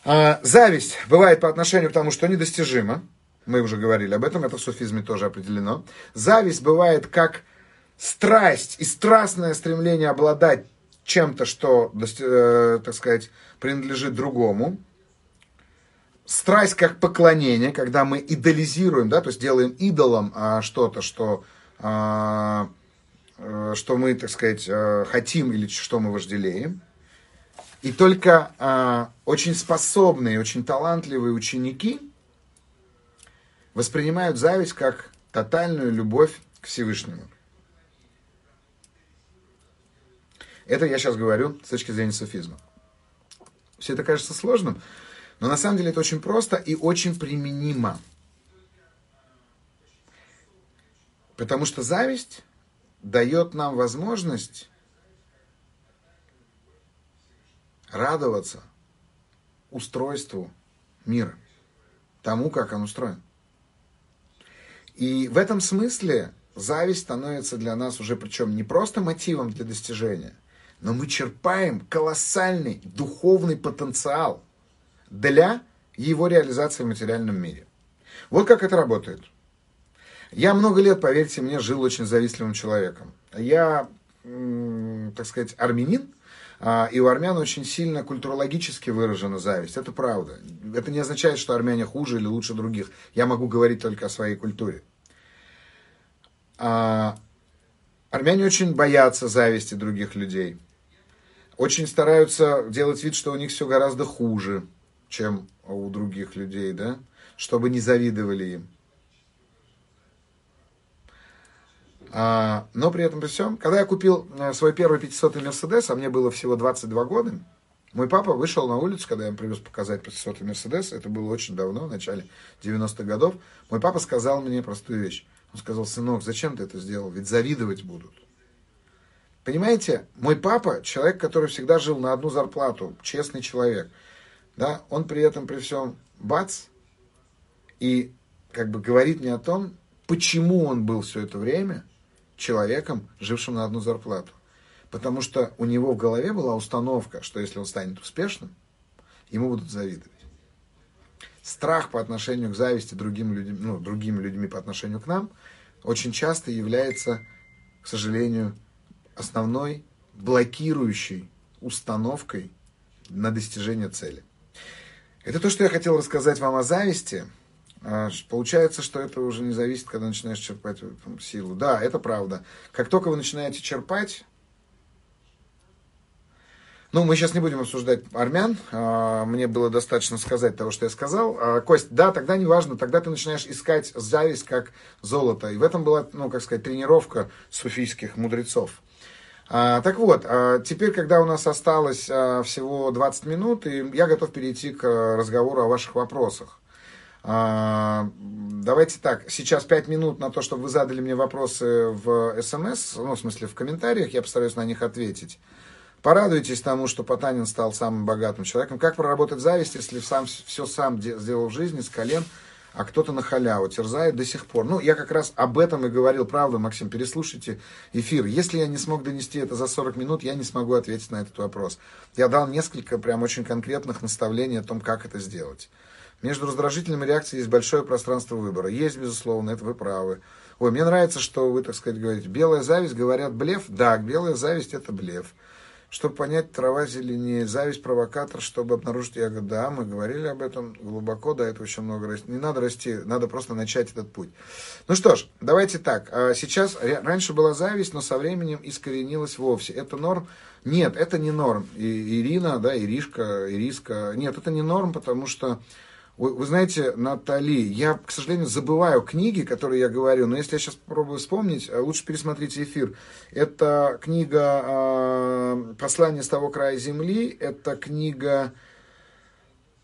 А, зависть бывает по отношению к тому, что недостижимо. Мы уже говорили об этом, это в суфизме тоже определено. Зависть бывает как страсть и страстное стремление обладать чем-то, что, э, так сказать, принадлежит другому. Страсть как поклонение, когда мы идолизируем, да, то есть делаем идолом а, что-то, что, а, э, что мы, так сказать, а, хотим или что мы вожделеем. И только а, очень способные, очень талантливые ученики воспринимают зависть как тотальную любовь к Всевышнему. Это я сейчас говорю с точки зрения суфизма. Все это кажется сложным, но на самом деле это очень просто и очень применимо. Потому что зависть дает нам возможность радоваться устройству мира, тому, как он устроен. И в этом смысле зависть становится для нас уже причем не просто мотивом для достижения, но мы черпаем колоссальный духовный потенциал для его реализации в материальном мире. Вот как это работает. Я много лет, поверьте мне, жил очень завистливым человеком. Я, так сказать, армянин, а, и у армян очень сильно культурологически выражена зависть. Это правда. Это не означает, что армяне хуже или лучше других. Я могу говорить только о своей культуре. А, армяне очень боятся зависти других людей. Очень стараются делать вид, что у них все гораздо хуже, чем у других людей, да? Чтобы не завидовали им. А, но при этом при всем, когда я купил э, свой первый 500-й Мерседес, а мне было всего 22 года, мой папа вышел на улицу, когда я привез показать 500-й Мерседес, это было очень давно, в начале 90-х годов, мой папа сказал мне простую вещь. Он сказал, сынок, зачем ты это сделал? Ведь завидовать будут. Понимаете, мой папа, человек, который всегда жил на одну зарплату, честный человек, да, он при этом, при всем, бац, и как бы говорит мне о том, почему он был все это время человеком, жившим на одну зарплату. Потому что у него в голове была установка, что если он станет успешным, ему будут завидовать. Страх по отношению к зависти другим людям, ну, другими людьми по отношению к нам очень часто является, к сожалению, основной блокирующей установкой на достижение цели. Это то, что я хотел рассказать вам о зависти – а, получается, что это уже не зависит, когда начинаешь черпать там, силу. Да, это правда. Как только вы начинаете черпать, ну, мы сейчас не будем обсуждать армян. А, мне было достаточно сказать того, что я сказал. А, Кость, да, тогда не важно. Тогда ты начинаешь искать зависть как золото. И в этом была, ну, как сказать, тренировка суфийских мудрецов. Так вот, теперь, когда у нас осталось всего 20 минут, я готов перейти к разговору о ваших вопросах. А, давайте так, сейчас 5 минут на то, чтобы вы задали мне вопросы в СМС, ну, в смысле, в комментариях, я постараюсь на них ответить. Порадуйтесь тому, что Потанин стал самым богатым человеком. Как проработать зависть, если сам, все сам сделал в жизни с колен, а кто-то на халяву терзает до сих пор. Ну, я как раз об этом и говорил, правда, Максим, переслушайте эфир. Если я не смог донести это за 40 минут, я не смогу ответить на этот вопрос. Я дал несколько прям очень конкретных наставлений о том, как это сделать. Между раздражительными реакциями есть большое пространство выбора. Есть, безусловно, это вы правы. Ой, мне нравится, что вы, так сказать, говорите, белая зависть, говорят, блеф. Да, белая зависть – это блеф. Чтобы понять, трава зеленее, зависть провокатор, чтобы обнаружить ягоды. Да, мы говорили об этом глубоко, до этого еще много расти. Не надо расти, надо просто начать этот путь. Ну что ж, давайте так. А сейчас, раньше была зависть, но со временем искоренилась вовсе. Это норм? Нет, это не норм. И, Ирина, да, Иришка, Ириска. Нет, это не норм, потому что вы, знаете, Натали, я, к сожалению, забываю книги, которые я говорю, но если я сейчас попробую вспомнить, э, лучше пересмотрите эфир. Это книга э, «Послание с того края земли», это книга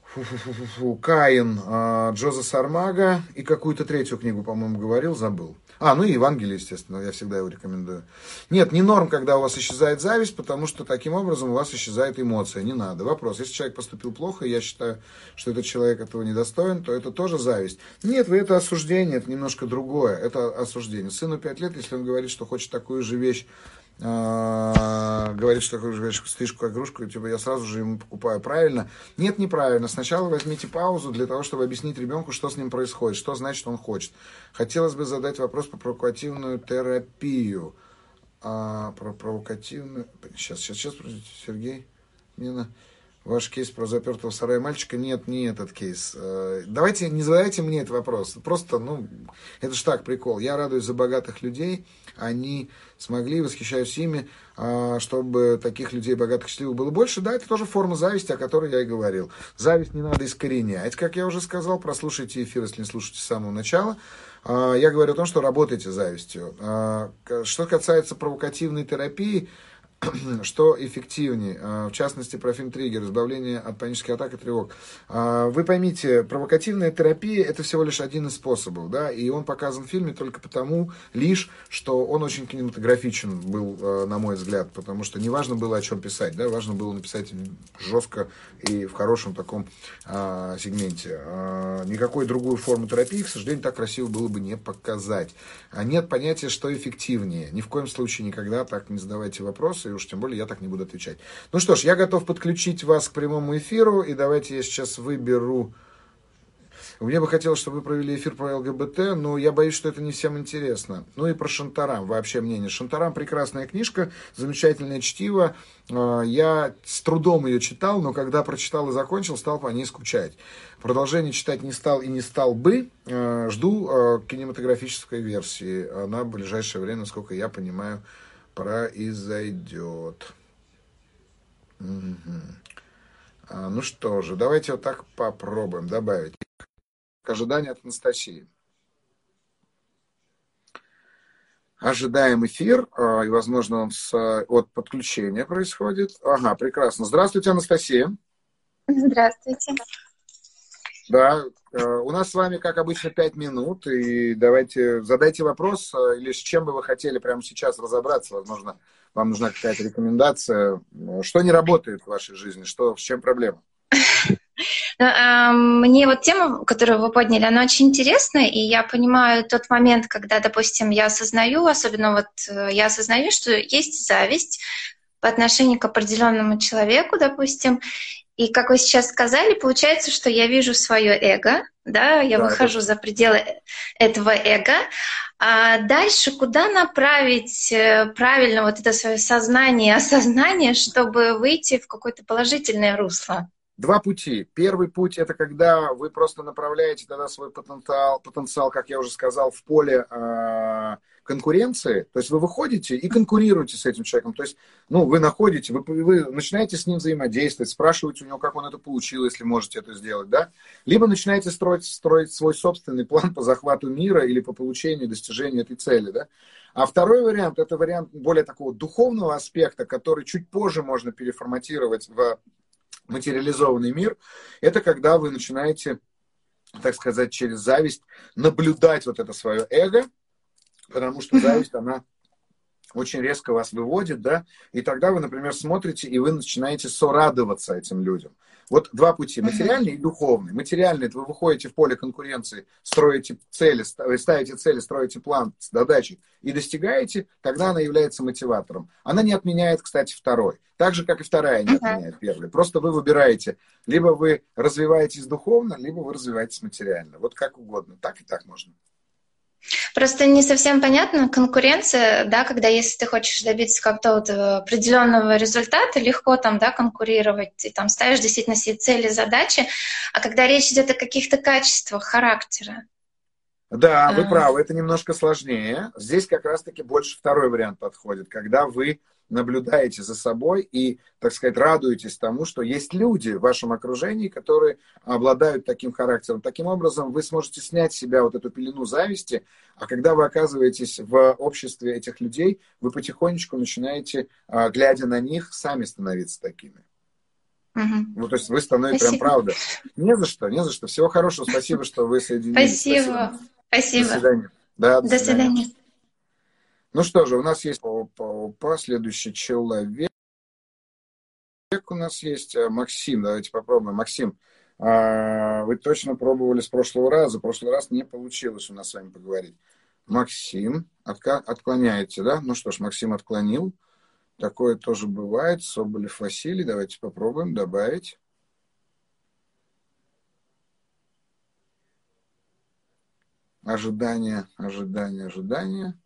фу -фу -фу Каин э, Джоза Сармага и какую-то третью книгу, по-моему, говорил, забыл. А, ну и Евангелие, естественно, я всегда его рекомендую. Нет, не норм, когда у вас исчезает зависть, потому что таким образом у вас исчезает эмоция. Не надо. Вопрос, если человек поступил плохо, я считаю, что этот человек этого недостоин, то это тоже зависть. Нет, вы это осуждение, это немножко другое. Это осуждение. Сыну 5 лет, если он говорит, что хочет такую же вещь, говорит, что говоришь, стрижку игрушку, типа я сразу же ему покупаю. Правильно? Нет, неправильно. Сначала возьмите паузу для того, чтобы объяснить ребенку, что с ним происходит, что значит он хочет. Хотелось бы задать вопрос по провокативную терапию. А, про провокативную... Сейчас, сейчас, сейчас, Сергей. Мне на... Ваш кейс про запертого сарая мальчика? Нет, не этот кейс. Э, давайте, не задавайте мне этот вопрос. Просто, ну, это ж так, прикол. Я радуюсь за богатых людей. Они смогли, восхищаюсь ими, а, чтобы таких людей богатых, счастливых было больше. Да, это тоже форма зависти, о которой я и говорил. Зависть не надо искоренять, как я уже сказал. Прослушайте эфир, если не слушаете с самого начала. А, я говорю о том, что работайте завистью. А, что касается провокативной терапии, что эффективнее, а, в частности, про фильм-триггер, избавление от панических атак и тревог. А, вы поймите, провокативная терапия – это всего лишь один из способов, да, и он показан в фильме только потому лишь, что он очень кинематографичен был, а, на мой взгляд, потому что не важно было, о чем писать, да, важно было написать жестко и в хорошем таком а, сегменте. А, никакой другой формы терапии, к сожалению, так красиво было бы не показать. А нет понятия, что эффективнее. Ни в коем случае никогда так не задавайте вопросы, и уж тем более я так не буду отвечать. Ну что ж, я готов подключить вас к прямому эфиру, и давайте я сейчас выберу... Мне бы хотелось, чтобы вы провели эфир про ЛГБТ, но я боюсь, что это не всем интересно. Ну и про Шантарам, вообще мнение. Шантарам прекрасная книжка, замечательное чтиво. А, я с трудом ее читал, но когда прочитал и закончил, стал по ней скучать. Продолжение читать не стал и не стал бы. А, жду а, кинематографической версии. Она в ближайшее время, насколько я понимаю, произойдет. Угу. А, ну что же, давайте вот так попробуем добавить. К ожиданию от Анастасии. Ожидаем эфир, а, и, возможно, он с, от подключения происходит. Ага, прекрасно. Здравствуйте, Анастасия. Здравствуйте. Да, у нас с вами, как обычно, пять минут, и давайте задайте вопрос, э, или с чем бы вы хотели прямо сейчас разобраться, возможно, вам нужна какая-то рекомендация. Что не работает в вашей жизни, что, с чем проблема? Ну, а, мне вот тема, которую вы подняли, она очень интересная, и я понимаю тот момент, когда, допустим, я осознаю, особенно вот э, я осознаю, что есть зависть по отношению к определенному человеку, допустим, и как вы сейчас сказали, получается, что я вижу свое эго, да, я да, выхожу это... за пределы этого эго. А дальше куда направить э, правильно вот это свое сознание, осознание, чтобы выйти в какое-то положительное русло? Два пути. Первый путь это когда вы просто направляете тогда свой потенциал, потенциал, как я уже сказал, в поле э, конкуренции. То есть вы выходите и конкурируете с этим человеком. То есть, ну, вы находите, вы, вы начинаете с ним взаимодействовать, спрашиваете у него, как он это получил, если можете это сделать, да. Либо начинаете строить, строить свой собственный план по захвату мира или по получению, достижению этой цели, да. А второй вариант, это вариант более такого духовного аспекта, который чуть позже можно переформатировать в материализованный мир, это когда вы начинаете, так сказать, через зависть наблюдать вот это свое эго, потому что зависть, она очень резко вас выводит, да, и тогда вы, например, смотрите, и вы начинаете сорадоваться этим людям. Вот два пути, материальный и духовный. Материальный, это вы выходите в поле конкуренции, строите цели, ставите цели, строите план задачи и достигаете, тогда она является мотиватором. Она не отменяет, кстати, второй. Так же, как и вторая не отменяет первый. Просто вы выбираете, либо вы развиваетесь духовно, либо вы развиваетесь материально. Вот как угодно, так и так можно. Просто не совсем понятно конкуренция, да, когда если ты хочешь добиться какого-то вот определенного результата, легко там, да, конкурировать, ты там ставишь действительно себе цели, задачи, а когда речь идет о каких-то качествах характера. Да, вы а... правы, это немножко сложнее. Здесь как раз-таки больше второй вариант подходит, когда вы наблюдаете за собой и, так сказать, радуетесь тому, что есть люди в вашем окружении, которые обладают таким характером. Таким образом, вы сможете снять с себя вот эту пелену зависти, а когда вы оказываетесь в обществе этих людей, вы потихонечку начинаете, а, глядя на них, сами становиться такими. Угу. Ну, то есть вы становитесь спасибо. прям правда. Не за что, не за что. Всего хорошего. Спасибо, что вы соединились. Спасибо. Спасибо. До свидания. Да, до, до свидания. свидания. Ну что же, у нас есть опа, опа, следующий человек. У нас есть э, Максим. Давайте попробуем. Максим, а, вы точно пробовали с прошлого раза. В прошлый раз не получилось у нас с вами поговорить. Максим, отклоняете, да? Ну что ж, Максим отклонил. Такое тоже бывает. Соболев Василий. Давайте попробуем добавить. Ожидание, ожидание, ожидание.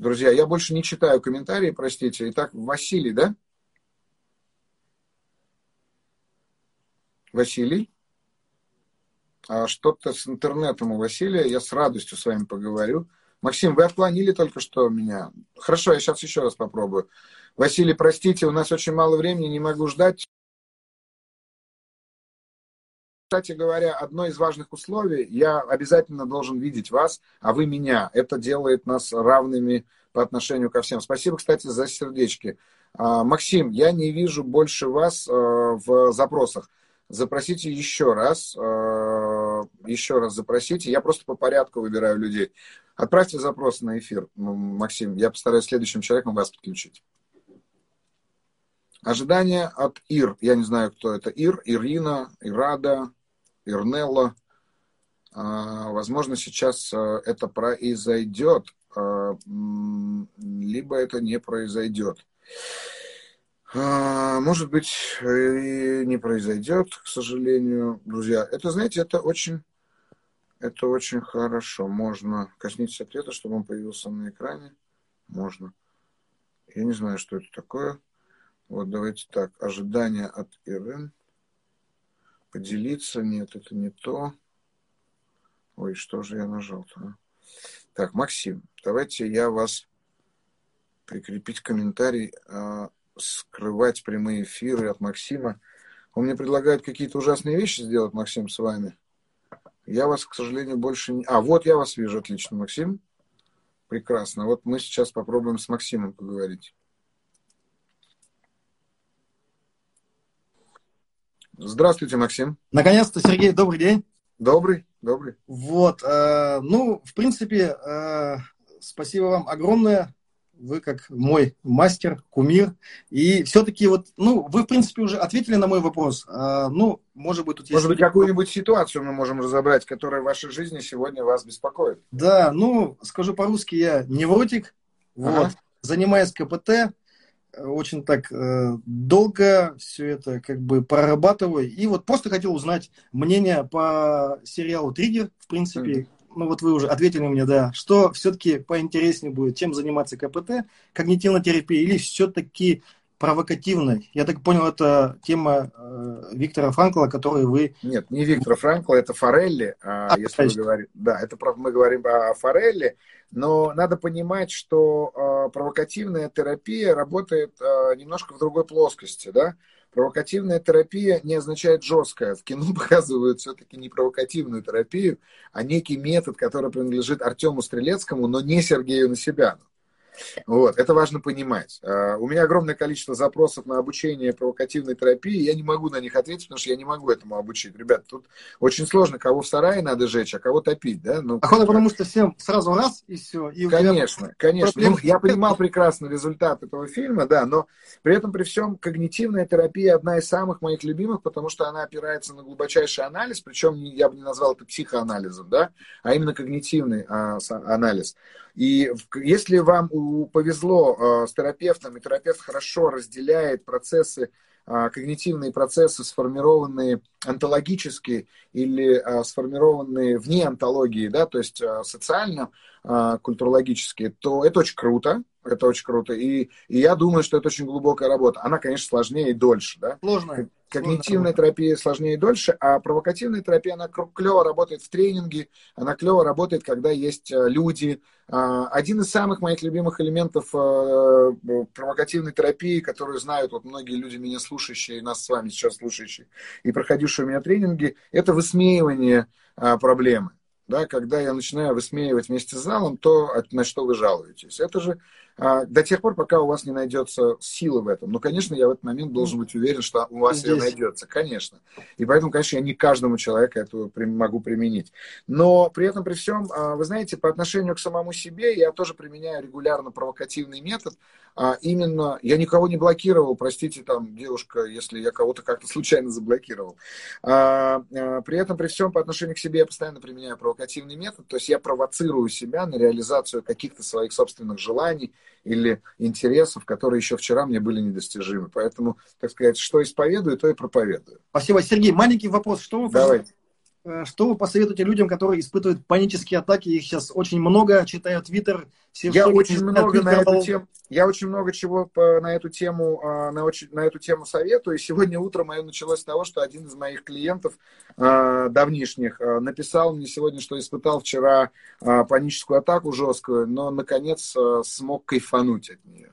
Друзья, я больше не читаю комментарии, простите. Итак, Василий, да? Василий? А что-то с интернетом у Василия. Я с радостью с вами поговорю. Максим, вы отклонили только что меня. Хорошо, я сейчас еще раз попробую. Василий, простите, у нас очень мало времени, не могу ждать. Кстати говоря, одно из важных условий, я обязательно должен видеть вас, а вы меня. Это делает нас равными по отношению ко всем. Спасибо, кстати, за сердечки. А, Максим, я не вижу больше вас а, в запросах. Запросите еще раз, а, еще раз запросите. Я просто по порядку выбираю людей. Отправьте запрос на эфир, Максим. Я постараюсь следующим человеком вас подключить. Ожидание от Ир. Я не знаю, кто это. Ир, Ирина, Ирада, Ирнелла. Возможно, сейчас это произойдет, либо это не произойдет. А, может быть, и не произойдет, к сожалению, друзья. Это, знаете, это очень, это очень хорошо. Можно коснитесь ответа, чтобы он появился на экране. Можно. Я не знаю, что это такое. Вот давайте так. Ожидания от Ирен. Поделиться. Нет, это не то. Ой, что же я нажал-то? А? Так, Максим, давайте я вас прикрепить комментарий, а, скрывать прямые эфиры от Максима. Он мне предлагает какие-то ужасные вещи сделать, Максим, с вами. Я вас, к сожалению, больше не... А, вот я вас вижу, отлично, Максим. Прекрасно. Вот мы сейчас попробуем с Максимом поговорить. Здравствуйте, Максим. Наконец-то, Сергей, добрый день. Добрый, добрый. Вот, э, ну, в принципе, э, спасибо вам огромное вы как мой мастер, кумир. И все-таки вот, ну, вы, в принципе, уже ответили на мой вопрос. А, ну, может быть, тут есть... Может быть, какую-нибудь ситуацию мы можем разобрать, которая в вашей жизни сегодня вас беспокоит? Да, ну, скажу по-русски, я невротик, ага. вот, занимаюсь КПТ, очень так э, долго все это как бы прорабатываю. И вот просто хотел узнать мнение по сериалу «Триггер», в принципе, ну вот вы уже ответили мне, да, что все-таки поинтереснее будет, чем заниматься КПТ, когнитивной терапией, или все-таки провокативной. Я так понял, это тема э, Виктора Франкла, который вы... Нет, не Виктора Франкла, это Форелли, а, а, если вы говорите. Да, это мы говорим о Форелли, но надо понимать, что э, провокативная терапия работает э, немножко в другой плоскости, да, Провокативная терапия не означает жесткая. В кино показывают все-таки не провокативную терапию, а некий метод, который принадлежит Артему Стрелецкому, но не Сергею Насибяну. Вот, это важно понимать. А, у меня огромное количество запросов на обучение провокативной терапии, я не могу на них ответить, потому что я не могу этому обучить. Ребят, тут очень сложно, кого в сарае надо жечь, а кого топить, да? Ну, Охота, потому что всем сразу раз и все. И конечно, конечно. Ну, я понимал прекрасно результат этого фильма, да, но при этом при всем когнитивная терапия одна из самых моих любимых, потому что она опирается на глубочайший анализ, причем я бы не назвал это психоанализом, да, а именно когнитивный а, анализ. И если вам повезло э, с терапевтом, и терапевт хорошо разделяет процессы, э, когнитивные процессы, сформированные онтологически или э, сформированные вне онтологии, да, то есть социально, культурологически, то это очень круто, это очень круто. И, и я думаю, что это очень глубокая работа. Она, конечно, сложнее и дольше. Да? Сложная. Когнитивная терапия сложнее и дольше, а провокативная терапия, она клево работает в тренинге, она клево работает, когда есть э, люди. А, один из самых моих любимых элементов э, провокативной терапии, которую знают вот многие люди, меня слушающие, нас с вами сейчас слушающие, и проходившие у меня тренинги, это высмеивание а, проблемы да, когда я начинаю высмеивать вместе с залом то, на что вы жалуетесь. Это же до тех пор, пока у вас не найдется силы в этом. Ну, конечно, я в этот момент должен быть уверен, что у вас Здесь. ее найдется, конечно. И поэтому, конечно, я не каждому человеку это могу применить. Но при этом, при всем, а, вы знаете, по отношению к самому себе я тоже применяю регулярно провокативный метод. А именно, я никого не блокировал, простите, там, девушка, если я кого-то как-то случайно заблокировал. А, а, при этом, при всем, по отношению к себе я постоянно применяю провокативный метод, то есть я провоцирую себя на реализацию каких-то своих собственных желаний, или интересов, которые еще вчера мне были недостижимы. Поэтому, так сказать, что исповедую, то и проповедую. Спасибо. Сергей, маленький вопрос. Что вы, Давайте. Э, что вы посоветуете людям, которые испытывают панические атаки? Их сейчас очень много, читаю Твиттер. я очень много на эту тему, я очень много чего по, на эту тему а, на, очень, на эту тему советую. И сегодня утром мое началось с того, что один из моих клиентов э, давнишних э, написал мне сегодня, что испытал вчера паническую атаку жесткую, но наконец смог кайфануть от нее.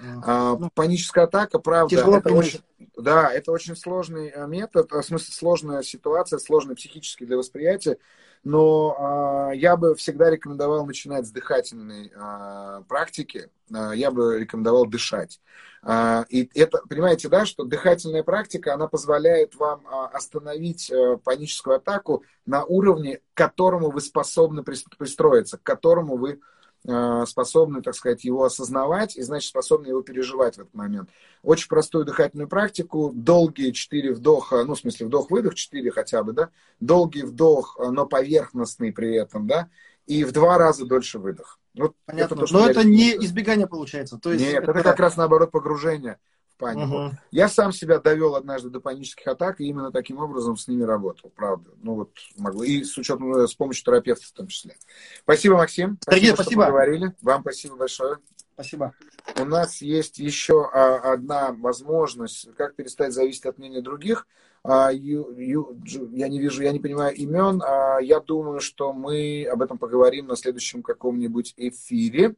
А, ну, паническая атака, правда, это очень, да, это очень сложный э, метод, в смысле сложная ситуация, сложная психически для восприятия, но а, я бы всегда рекомендовал начинать с дыхательной а, практики, а, я бы рекомендовал дышать. А, и это, понимаете, да, что дыхательная практика, она позволяет вам а, остановить а, паническую атаку на уровне, к которому вы способны пристроиться, к которому вы Э, способны, так сказать, его осознавать и, значит, способны его переживать в этот момент. Очень простую дыхательную практику, долгие четыре вдоха, ну, в смысле, вдох-выдох, четыре хотя бы, да, долгий вдох, э, но поверхностный при этом, да, и в два раза дольше выдох. Вот Понятно, это то, но это не избегание получается. То есть Нет, это... это как раз наоборот погружение панику. Угу. Я сам себя довел однажды до панических атак, и именно таким образом с ними работал, правда. Ну вот могло. И с учетом, э, с помощью терапевта в том числе. Спасибо, Максим. Дорогие, спасибо. спасибо. поговорили. Вам спасибо большое. Спасибо. У нас есть еще а, одна возможность, как перестать зависеть от мнения других. А, я не вижу, я не понимаю имен. А, я думаю, что мы об этом поговорим на следующем каком-нибудь эфире.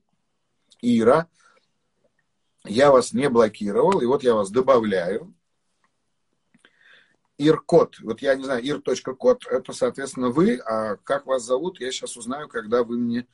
Ира, я вас не блокировал, и вот я вас добавляю. Иркод. Вот я не знаю, ир.код, это, соответственно, вы. А как вас зовут, я сейчас узнаю, когда вы мне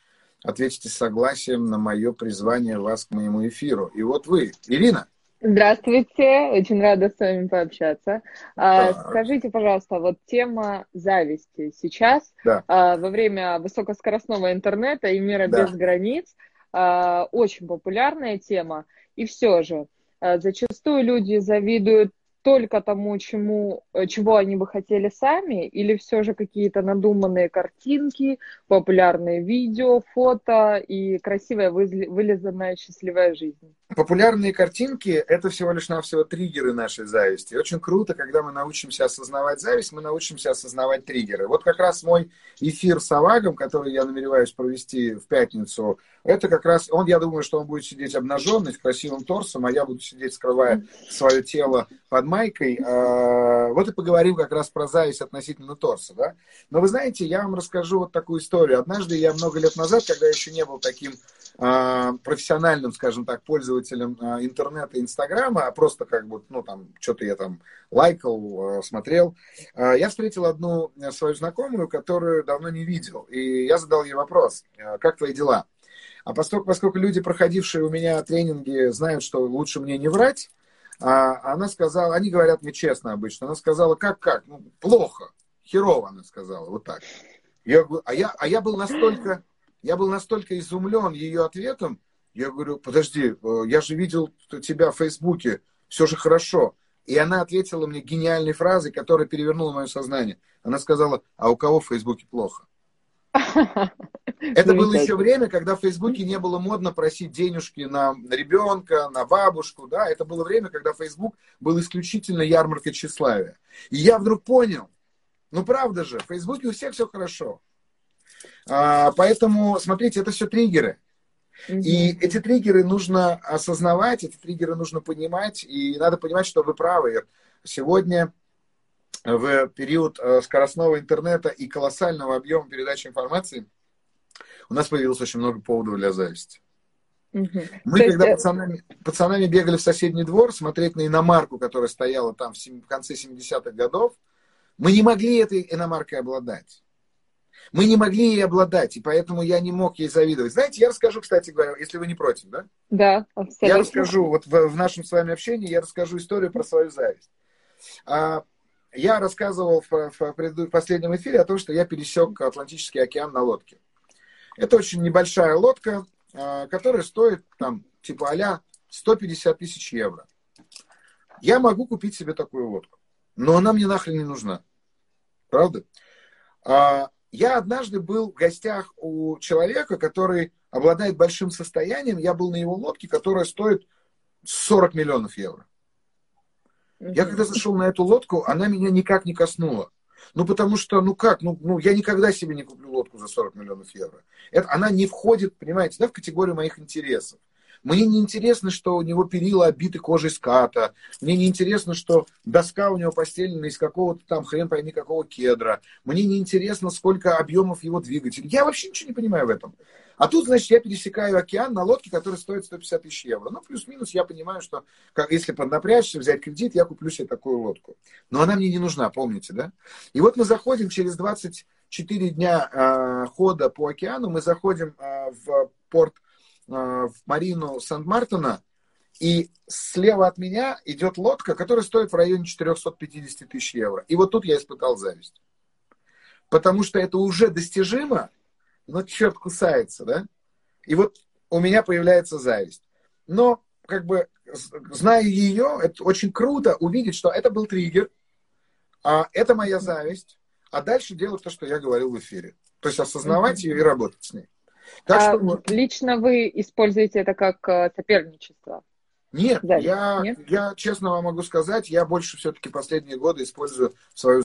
ответите согласием на мое призвание вас к моему эфиру. И вот вы, Ирина. Здравствуйте, очень рада с вами пообщаться. А, скажите, пожалуйста, вот тема зависти сейчас да. а, во время высокоскоростного интернета и мира да. без границ а, очень популярная тема. И все же, э, зачастую люди завидуют только тому, чему, э, чего они бы хотели сами, или все же какие-то надуманные картинки, популярные видео, фото и красивая вылизанная счастливая жизнь? Популярные картинки – это всего лишь навсего триггеры нашей зависти. очень круто, когда мы научимся осознавать зависть, мы научимся осознавать триггеры. Вот как раз мой эфир с Авагом, который я намереваюсь провести в пятницу, это как раз, он, я думаю, что он будет сидеть обнаженный, с красивым торсом, а я буду сидеть, скрывая свое тело под майкой. А, вот и поговорим как раз про зависть относительно торса, да. Но вы знаете, я вам расскажу вот такую историю. Однажды я много лет назад, когда еще не был таким а, профессиональным, скажем так, пользователем а, интернета Инстаграма, а просто как бы, ну, там, что-то я там лайкал, смотрел, я встретил одну свою знакомую, которую давно не видел. И я задал ей вопрос, как твои дела? А поскольку, поскольку люди, проходившие у меня тренинги, знают, что лучше мне не врать, а она сказала, они говорят мне честно обычно, она сказала, как, как, ну, плохо, херово, она сказала, вот так. Я, а, я, а я был настолько, я был настолько изумлен ее ответом, я говорю, подожди, э, я же видел тебя в Фейсбуке, все же хорошо. И она ответила мне гениальной фразой, которая перевернула мое сознание. Она сказала, а у кого в Фейсбуке плохо? Это было еще время, когда в Фейсбуке не было модно просить денежки на ребенка, на бабушку, да, это было время, когда Фейсбук был исключительно ярмаркой тщеславия. И я вдруг понял, ну правда же, в Фейсбуке у всех все хорошо. А, поэтому, смотрите, это все триггеры. И эти триггеры нужно осознавать, эти триггеры нужно понимать, и надо понимать, что вы правы. Сегодня в период э, скоростного интернета и колоссального объема передачи информации у нас появилось очень много поводов для зависти. Угу. Мы, То когда есть... пацанами, пацанами бегали в соседний двор смотреть на иномарку, которая стояла там в, в конце 70-х годов, мы не могли этой иномаркой обладать. Мы не могли ей обладать, и поэтому я не мог ей завидовать. Знаете, я расскажу, кстати говоря, если вы не против, да? Да, абсолютно. Я расскажу, вот в, в нашем с вами общении, я расскажу историю про свою зависть. А, я рассказывал в, в, в последнем эфире о том, что я пересек Атлантический океан на лодке. Это очень небольшая лодка, а, которая стоит там типа а 150 тысяч евро. Я могу купить себе такую лодку, но она мне нахрен не нужна. Правда? А, я однажды был в гостях у человека, который обладает большим состоянием. Я был на его лодке, которая стоит 40 миллионов евро. Я когда зашел на эту лодку, она меня никак не коснула. Ну, потому что, ну как, ну, ну я никогда себе не куплю лодку за 40 миллионов евро. Это, она не входит, понимаете, да, в категорию моих интересов. Мне не интересно, что у него перила обиты кожей ската. Мне не интересно, что доска у него постелена из какого-то там хрен пойми какого кедра. Мне не интересно, сколько объемов его двигателя. Я вообще ничего не понимаю в этом. А тут, значит, я пересекаю океан на лодке, которая стоит 150 тысяч евро. Ну, плюс-минус я понимаю, что как, если поднапрячься, взять кредит, я куплю себе такую лодку. Но она мне не нужна, помните, да? И вот мы заходим через 24 дня э, хода по океану, мы заходим э, в порт, э, в марину Сан-Мартина, и слева от меня идет лодка, которая стоит в районе 450 тысяч евро. И вот тут я испытал зависть. Потому что это уже достижимо, но черт кусается, да? И вот у меня появляется зависть. Но, как бы, зная ее, это очень круто увидеть, что это был триггер, а это моя зависть, а дальше делать то, что я говорил в эфире. То есть осознавать mm-hmm. ее и работать с ней. Так а что... Лично вы используете это как э, соперничество? Нет, я, Нет, я честно вам могу сказать, я больше все-таки последние годы использую свою